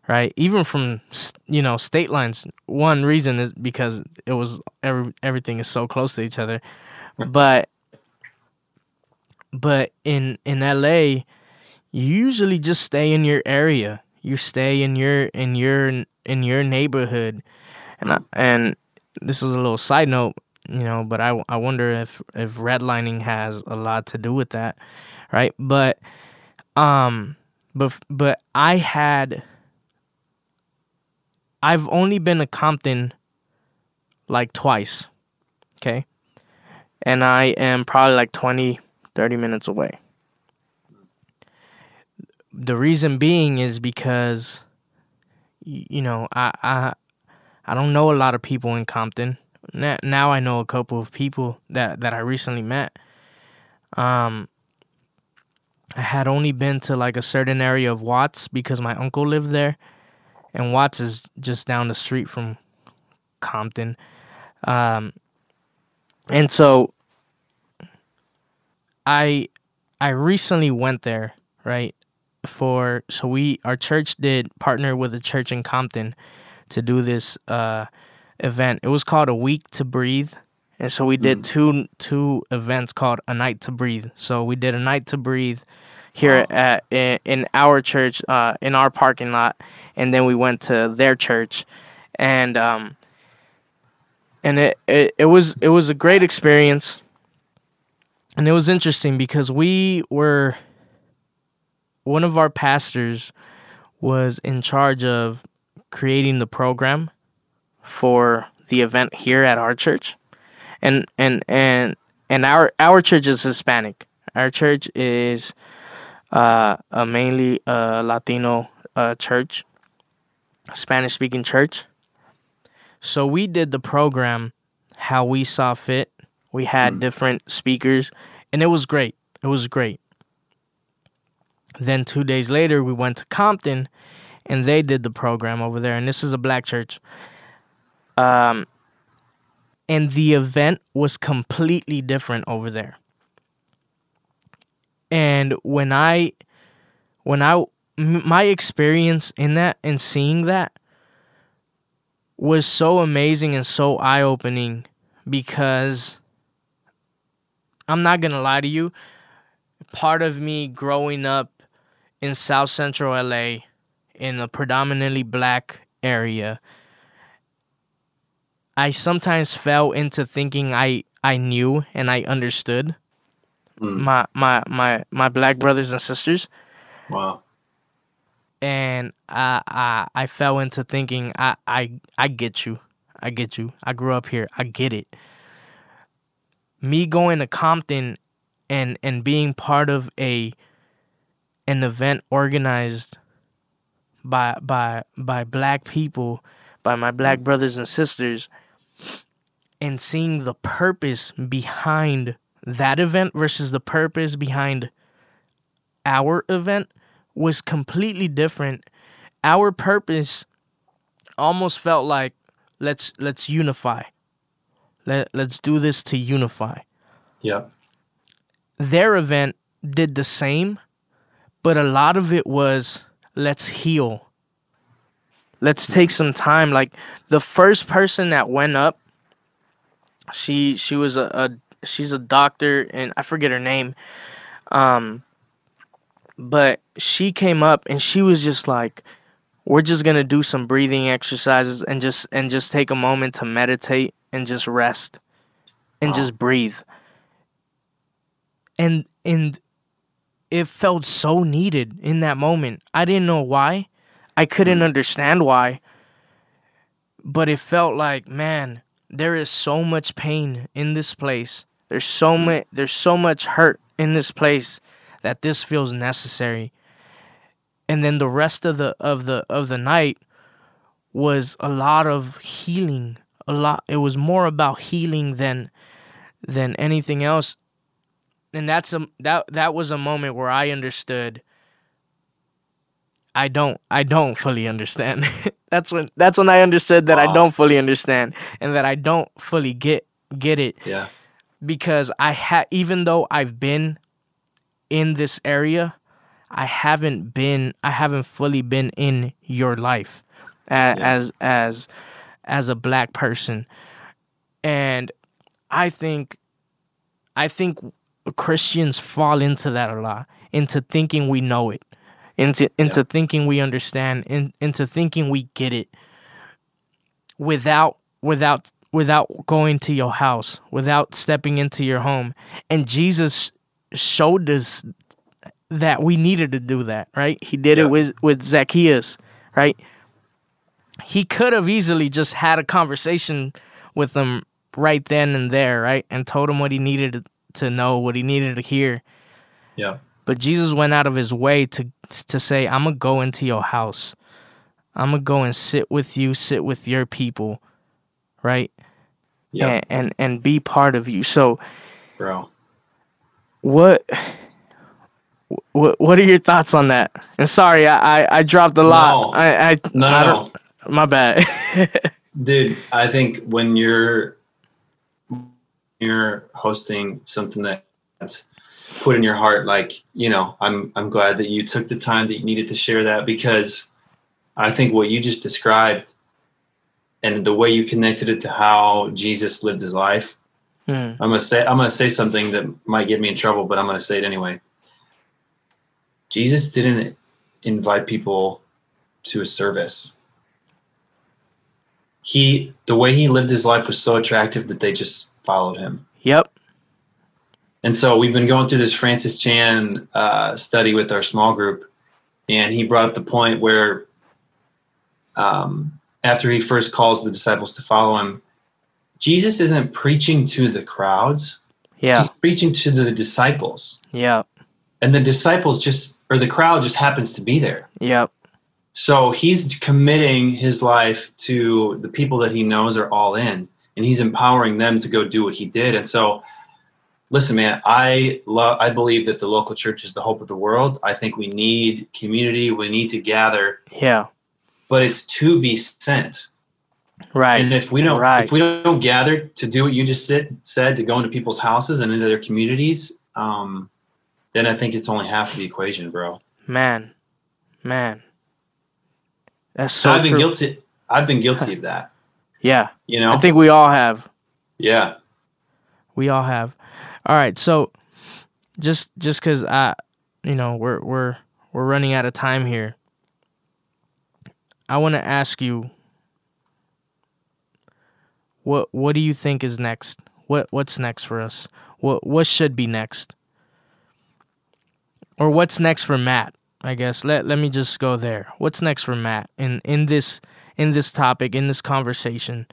right? Even from you know state lines. One reason is because it was every, everything is so close to each other. But but in in LA you usually just stay in your area you stay in your in your in your neighborhood and I, and this is a little side note you know but I I wonder if if redlining has a lot to do with that right but um but but I had I've only been to Compton like twice. Okay? And I am probably like 20 30 minutes away. The reason being is because you know, I I I don't know a lot of people in Compton. Now I know a couple of people that that I recently met. Um I had only been to like a certain area of Watts because my uncle lived there, and Watts is just down the street from Compton. Um, and so I I recently went there, right? For so we our church did partner with a church in Compton to do this uh, event. It was called a week to breathe, and so we did two two events called a night to breathe. So we did a night to breathe here at in, in our church uh, in our parking lot, and then we went to their church, and um, and it, it it was it was a great experience, and it was interesting because we were one of our pastors was in charge of creating the program for the event here at our church. And and and and our our church is hispanic. Our church is uh, a mainly a latino uh, church spanish speaking church. So we did the program how we saw fit. We had different speakers and it was great. It was great then two days later, we went to Compton, and they did the program over there. And this is a black church. Um, and the event was completely different over there. And when I, when I, my experience in that and seeing that was so amazing and so eye opening because I'm not gonna lie to you. Part of me growing up in South Central LA in a predominantly black area, I sometimes fell into thinking I, I knew and I understood hmm. my, my my my black brothers and sisters Wow. and I I I fell into thinking I I I get you. I get you. I grew up here. I get it. Me going to Compton and and being part of a an event organized by by by black people, by my black brothers and sisters and seeing the purpose behind that event versus the purpose behind our event was completely different. Our purpose almost felt like let's let's unify. Let let's do this to unify. Yep. Their event did the same, but a lot of it was let's heal. Let's take some time. Like the first person that went up, she she was a, a she's a doctor and I forget her name. Um but she came up and she was just like we're just going to do some breathing exercises and just and just take a moment to meditate and just rest and just breathe and and it felt so needed in that moment. I didn't know why. I couldn't mm. understand why. But it felt like man there is so much pain in this place. There's so mm. much there's so much hurt in this place that this feels necessary. And then the rest of the of the of the night was a lot of healing. A lot it was more about healing than than anything else and that's a that that was a moment where i understood i don't i don't fully understand [laughs] that's when that's when i understood that i don't fully understand and that i don't fully get get it Yeah. because I had even though I've been in this area, I haven't been I haven't fully been in your life a- Yeah. as as as a black person. And I think I think Christians fall into that a lot, into thinking we know it, into into thinking we understand, in, into thinking we get it without without without going to your house, without stepping into your home. And Jesus showed us that we needed to do that, right? He did Yeah. it with with Zacchaeus, right? He could have easily just had a conversation with him right then and there, right? And told him what he needed to know, what he needed to hear. Yeah. But Jesus went out of his way to to say, "I'm gonna go into your house. I'm gonna go and sit with you, sit with your people, right? Yeah. And, and and be part of you." So, Bro. what what what are your thoughts on that? And sorry, I I, I dropped a lot. No. I I, No, I no, don't. My bad. [laughs] Dude, I think when you're you're hosting something that's put in your heart like you know i'm i'm glad that you took the time that you needed to share that because i think what you just described and the way you connected it to how jesus lived his life Mm. i'm gonna say i'm gonna say something that might get me in trouble but i'm gonna say it anyway jesus didn't invite people to a service he the way he lived his life was so attractive that they just followed him Yep. and so we've been going through this Francis Chan uh, study with our small group, and he brought up the point where, um, after he first calls the disciples to follow him, Jesus isn't preaching to the crowds; Yeah. he's preaching to the disciples, Yep. and the disciples just or the crowd just happens to be there. Yep. So he's committing his life to the people that he knows are all in, and he's empowering them to go do what he did. And so, listen, man, I love. I believe that the local church is the hope of the world. I think we need community. We need to gather, Yeah. but it's to be sent. Right. And if we don't, Right. if we don't gather to do what you just said, said to go into people's houses and into their communities, um, then I think it's only half of the equation, bro. Man. Man. That's so I've been true. guilty. I've been guilty of that. Yeah. You know. I think we all have. yeah. We all have. All right, so just just cuz I you know, we're we're we're running out of time here. I want to ask you what what do you think is next? What what's next for us? What what should be next? Or what's next for Matt? I guess let let me just go there. What's next for Matt in in this in this topic in this conversation?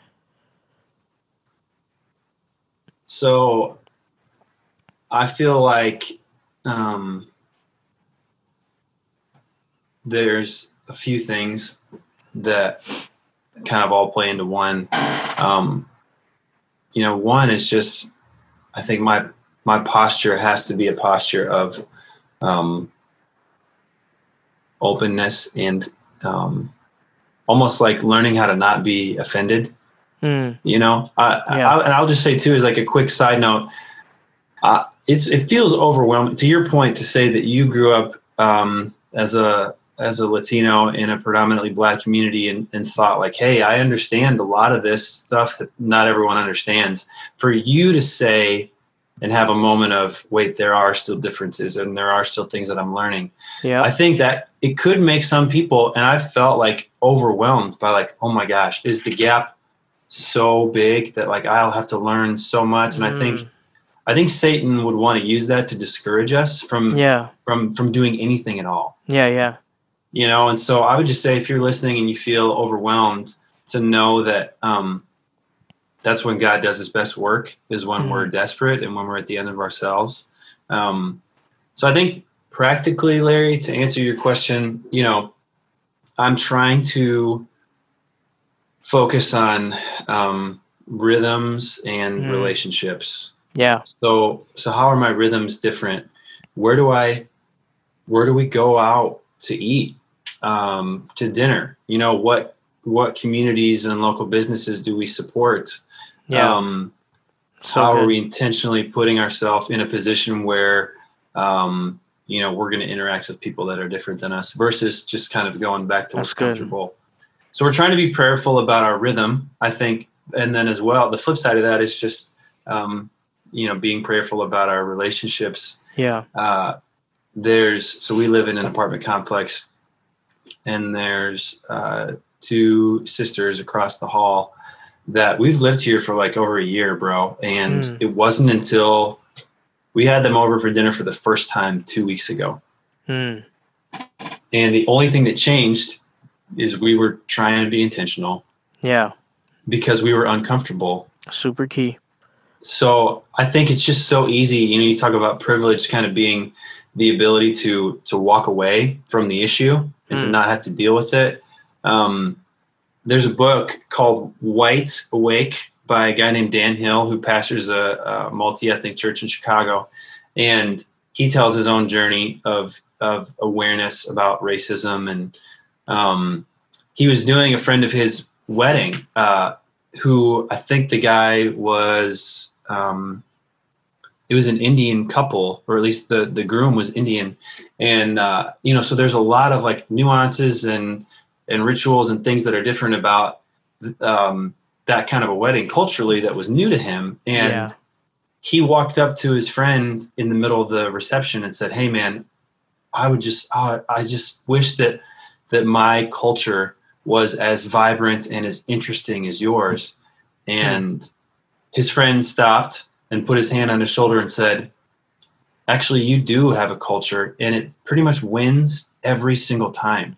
So I feel like um, there's a few things that kind of all play into one. Um, you know, one is just I think my my posture has to be a posture of um, openness and um, almost like learning how to not be offended Mm, you know? I, Yeah. I, and i'll just say too is like a quick side note. Uh, it's it feels overwhelming to your point to say that you grew up um, as a as a latino in a predominantly black community and, and thought like hey i understand a lot of this stuff that not everyone understands. For you to say and have a moment of wait there are still differences and there are still things that i'm learning yeah. I think that it could make some people, and I felt like overwhelmed by like, oh my gosh, is the gap so big that like I'll have to learn so much? And I think, Mm. I think Satan would want to use that to discourage us from yeah. from from doing anything at all, Yeah, yeah. you know. And so I would just say, if you're listening and you feel overwhelmed, to know that um, that's when God does His best work is when Mhm. we're desperate and when we're at the end of ourselves. Um, so I think practically, Larry, to answer your question, you know, I'm trying to focus on um, rhythms and Mm. relationships. Yeah. So, so how are my rhythms different? Where do I, where do we go out to eat, um, to dinner? You know, what, what communities and local businesses do we support? Yeah. Um, so how good. are we intentionally putting ourselves in a position where um, you know we're going to interact with people that are different than us versus just kind of going back to what's good. comfortable so we're trying to be prayerful about our rhythm i think and then as well the flip side of that is just um, you know being prayerful about our relationships Yeah. uh, there's so we live in an apartment complex and there's uh, two sisters across the hall that we've lived here for like over a year bro and Mm. it wasn't until we had them over for dinner for the first time two weeks ago Mm. and the only thing that changed is we were trying to be intentional Yeah. because we were uncomfortable Super key. so I think it's just so easy. You know, you talk about privilege kind of being the ability to to walk away from the issue and to Mm. not have to deal with it. Um, there's a book called White Awake by a guy named Dan Hill who pastors a, a multi-ethnic church in Chicago, and he tells his own journey of of awareness about racism. And um, he was doing a friend of his wedding uh, who I think the guy was um, it was an Indian couple, or at least the the groom was Indian, and uh, you know, so there's a lot of like nuances and and rituals and things that are different about um, that kind of a wedding culturally that was new to him, and Yeah. he walked up to his friend in the middle of the reception and said, "Hey, man, I would just oh, I just wish that that my culture was as vibrant and as interesting as yours." And his friend stopped and put his hand on his shoulder and said, "Actually, you do have a culture, and it pretty much wins every single time.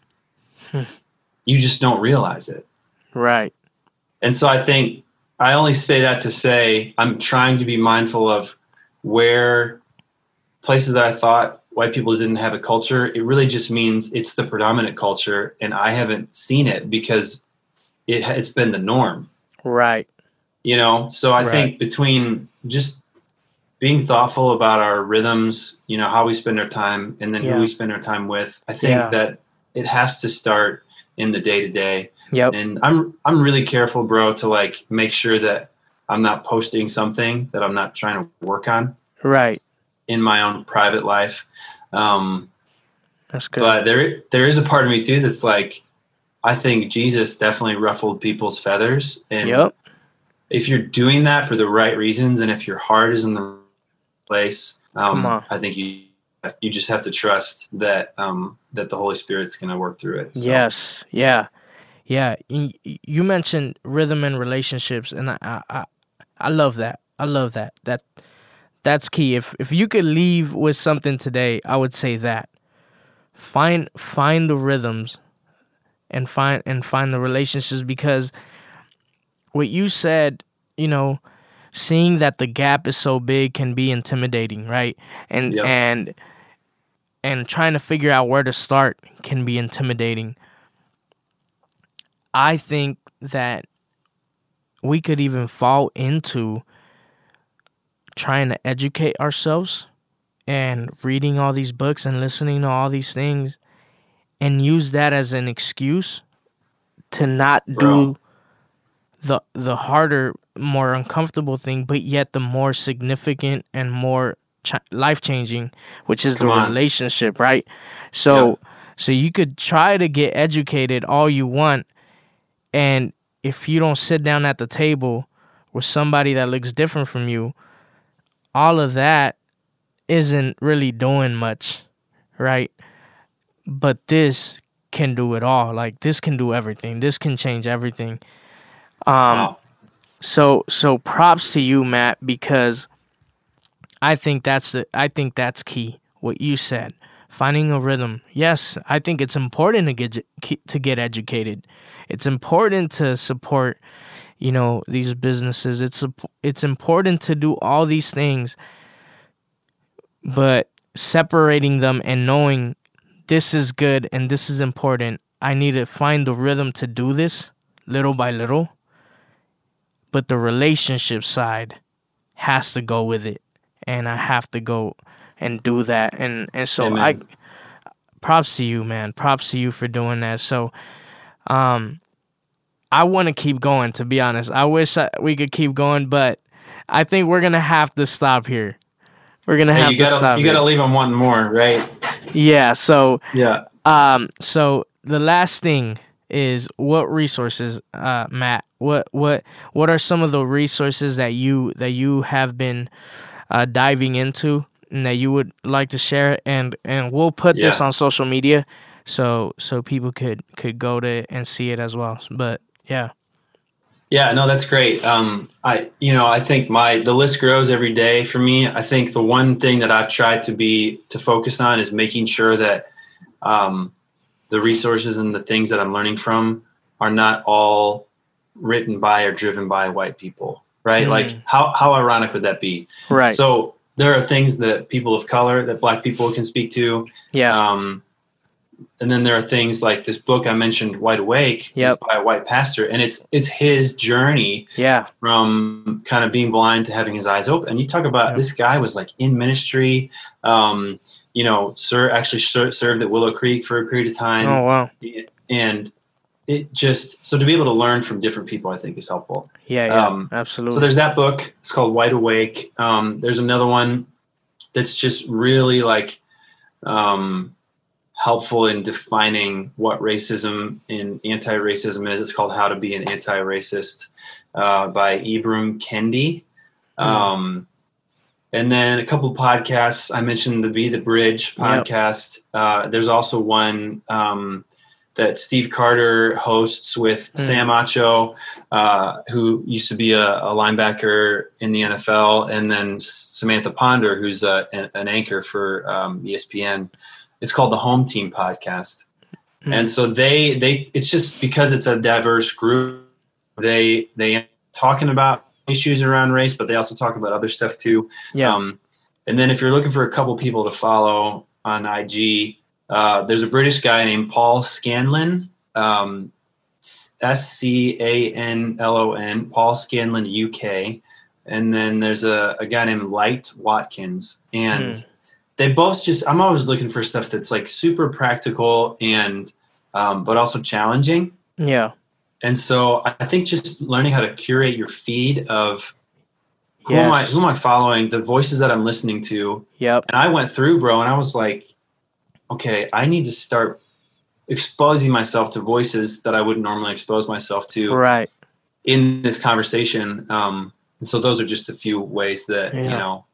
You just don't realize it." Right. And so I think I only say that to say I'm trying to be mindful of where places that I thought white people didn't have a culture, it really just means it's the predominant culture and I haven't seen it because it, it's been the norm, Right. you know? So I Right. think between just being thoughtful about our rhythms, you know, how we spend our time and then Yeah. who we spend our time with, I think Yeah. that it has to start in the day to day Yep. and i'm i'm really careful bro to like make sure that i'm not posting something that i'm not trying to work on Right. in my own private life um That's good. but there there is a part of me too that's like i think jesus definitely ruffled people's feathers and yep. if you're doing that for the right reasons and if your heart is in the place um i think you you just have to trust that um that the holy spirit's going to work through it So, Yes. Yeah. Yeah. You mentioned rhythm and relationships, and I, I, I, I love that. I love that. That, that's key. If if you could leave with something today, I would say that. Find find the rhythms, and find and find the relationships because what you said, you know, seeing that the gap is so big can be intimidating, right? And Yep. and and trying to figure out where to start can be intimidating. I think that we could even fall into trying to educate ourselves and reading all these books and listening to all these things and use that as an excuse to not Bro. do the the harder more uncomfortable thing but yet the more significant and more ch- life-changing which is Come the on. relationship right? So so you could try to get educated all you want and if you don't sit down at the table with somebody that looks different from you all of that isn't really doing much right? But this can do it all. Like this can do everything. This can change everything. Um Wow. so so props to you matt because i think that's the i think that's key what you said. Finding a rhythm. Yes i think it's important to get to get educated. It's important to support you know these businesses. It's it's important to do all these things but separating them and knowing this is good and this is important i need to find the rhythm to do this little by little but the relationship side has to go with it and i have to go and do that and and so Amen. i props to you man props to you for doing that so um i want to keep going to be honest i wish I, we could keep going but i think we're gonna have to stop here we're gonna Hey, have to gotta stop you here. gotta leave them one more right yeah so yeah um, so the last thing is what resources, uh, Matt? What what what are some of the resources that you that you have been uh, diving into and that you would like to share? And and we'll put this on social media, so so people could could go to it and see it as well. But yeah, Yeah, no, that's great. Um, I, you know, I think my the list grows every day for me. I think the one thing that I've tried to be to focus on is making sure that um, the resources and the things that I'm learning from are not all written by or driven by white people, right? Mm. Like, how how ironic would that be? right. So there are things that people of color, that Black people can speak to, yeah, um, and then there are things like this book I mentioned, White Awake, Yep. is by a white pastor, and it's it's his journey yeah, from kind of being blind to having his eyes open. And you talk about Yep. this guy was like in ministry, um, you know, sir actually ser- served at Willow Creek for a period of time, oh wow, and it just so to be able to learn from different people, I think is helpful. Yeah, yeah, Um, absolutely. So there's that book. It's called White Awake. Um, there's another one that's just really like um, helpful in defining what racism and anti-racism is. It's called How to Be an Anti-Racist uh, by Ibram Kendi. Um, and then a couple podcasts. I mentioned the Be the Bridge Yep. podcast. Uh, there's also one um, that Steve Carter hosts with Mm. Sam Acho, uh, who used to be a, a linebacker in the NFL, and then Samantha Ponder, who's a, an, an anchor for um, ESPN. It's called the Home Team Podcast, Mm. and so they they it's just because it's a diverse group. They they talking about issues around race, but they also talk about other stuff too. yeah, Um, and then if you're looking for a couple people to follow on IG, uh, there's a British guy named Paul Scanlon, um, S C A N L O N, Paul Scanlon UK. And then there's a, a guy named Light Watkins. And Hmm. they both just, I'm always looking for stuff that's like super practical and, um, but also challenging. yeah, And so I think just learning how to curate your feed of who am I who am I following, the voices that I'm listening to. yep, And I went through, bro, and I was like, okay, I need to start exposing myself to voices that I wouldn't normally expose myself to right, in this conversation. Um, and so those are just a few ways that, you know,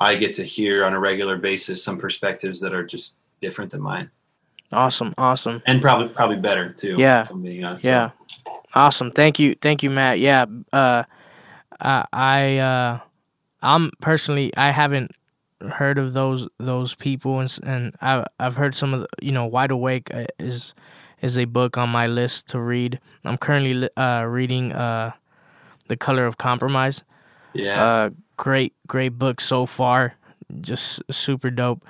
I get to hear on a regular basis some perspectives that are just different than mine. awesome, awesome. And probably probably better too. Yeah. If I'm being honest. Yeah. Awesome. Thank you. Thank you, Matt. Yeah. Uh I I uh I'm personally I haven't heard of those those people and and I I've heard some of the, you know White Awake uh, is is a book on my list to read. I'm currently uh reading uh The Color of Compromise. Yeah. Uh great great book so far. Just super dope.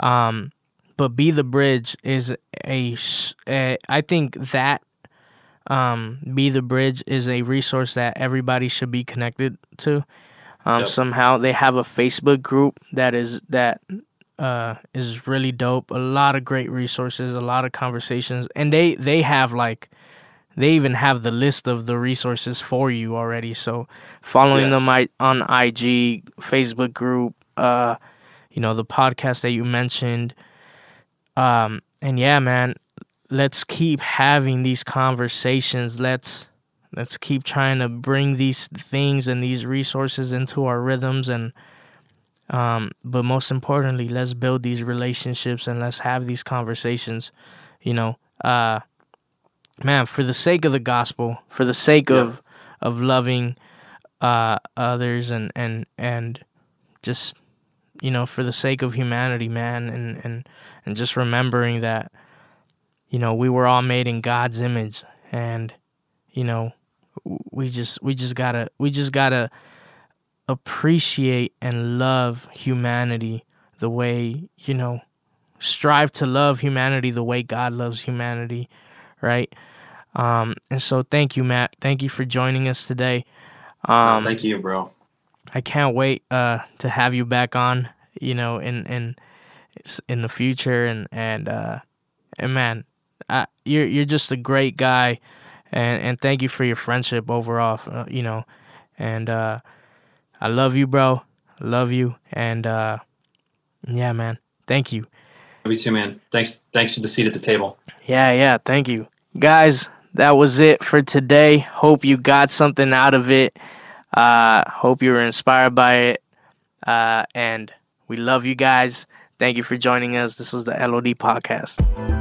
Um but Be the Bridge is a, a I think that um, Be the Bridge is a resource that everybody should be connected to. Um, Yep. Somehow they have a Facebook group that is that uh, is really dope. A lot of great resources, a lot of conversations, and they they have like they even have the list of the resources for you already. So following Yes. them on IG, Facebook group, uh, you know the podcast that you mentioned, um, and yeah, man, let's keep having these conversations. Let's let's keep trying to bring these things and these resources into our rhythms and um but most importantly let's build these relationships and let's have these conversations you know uh man for the sake of the gospel for the sake Yeah. of of loving uh others and and and just you know for the sake of humanity man and and and just remembering that you know we were all made in God's image and you know we just we just got to we just got to appreciate and love humanity the way you know strive to love humanity the way God loves humanity right um and so thank you Matt thank you for joining us today No, um thank you, bro. I can't wait uh, to have you back on. You know, in in in the future, and and uh, and man, I, you're you're just a great guy, and and thank you for your friendship overall. Uh, you know, and uh, I love you, bro. Love you, and uh, yeah, man, thank you. Love you too, man. Thanks. Thanks for the seat at the table. Yeah, yeah, thank you. Guys, that was it for today. Hope you got something out of it. Uh hope you were inspired by it. Uh and we love you guys. Thank you for joining us. This was the LOD podcast.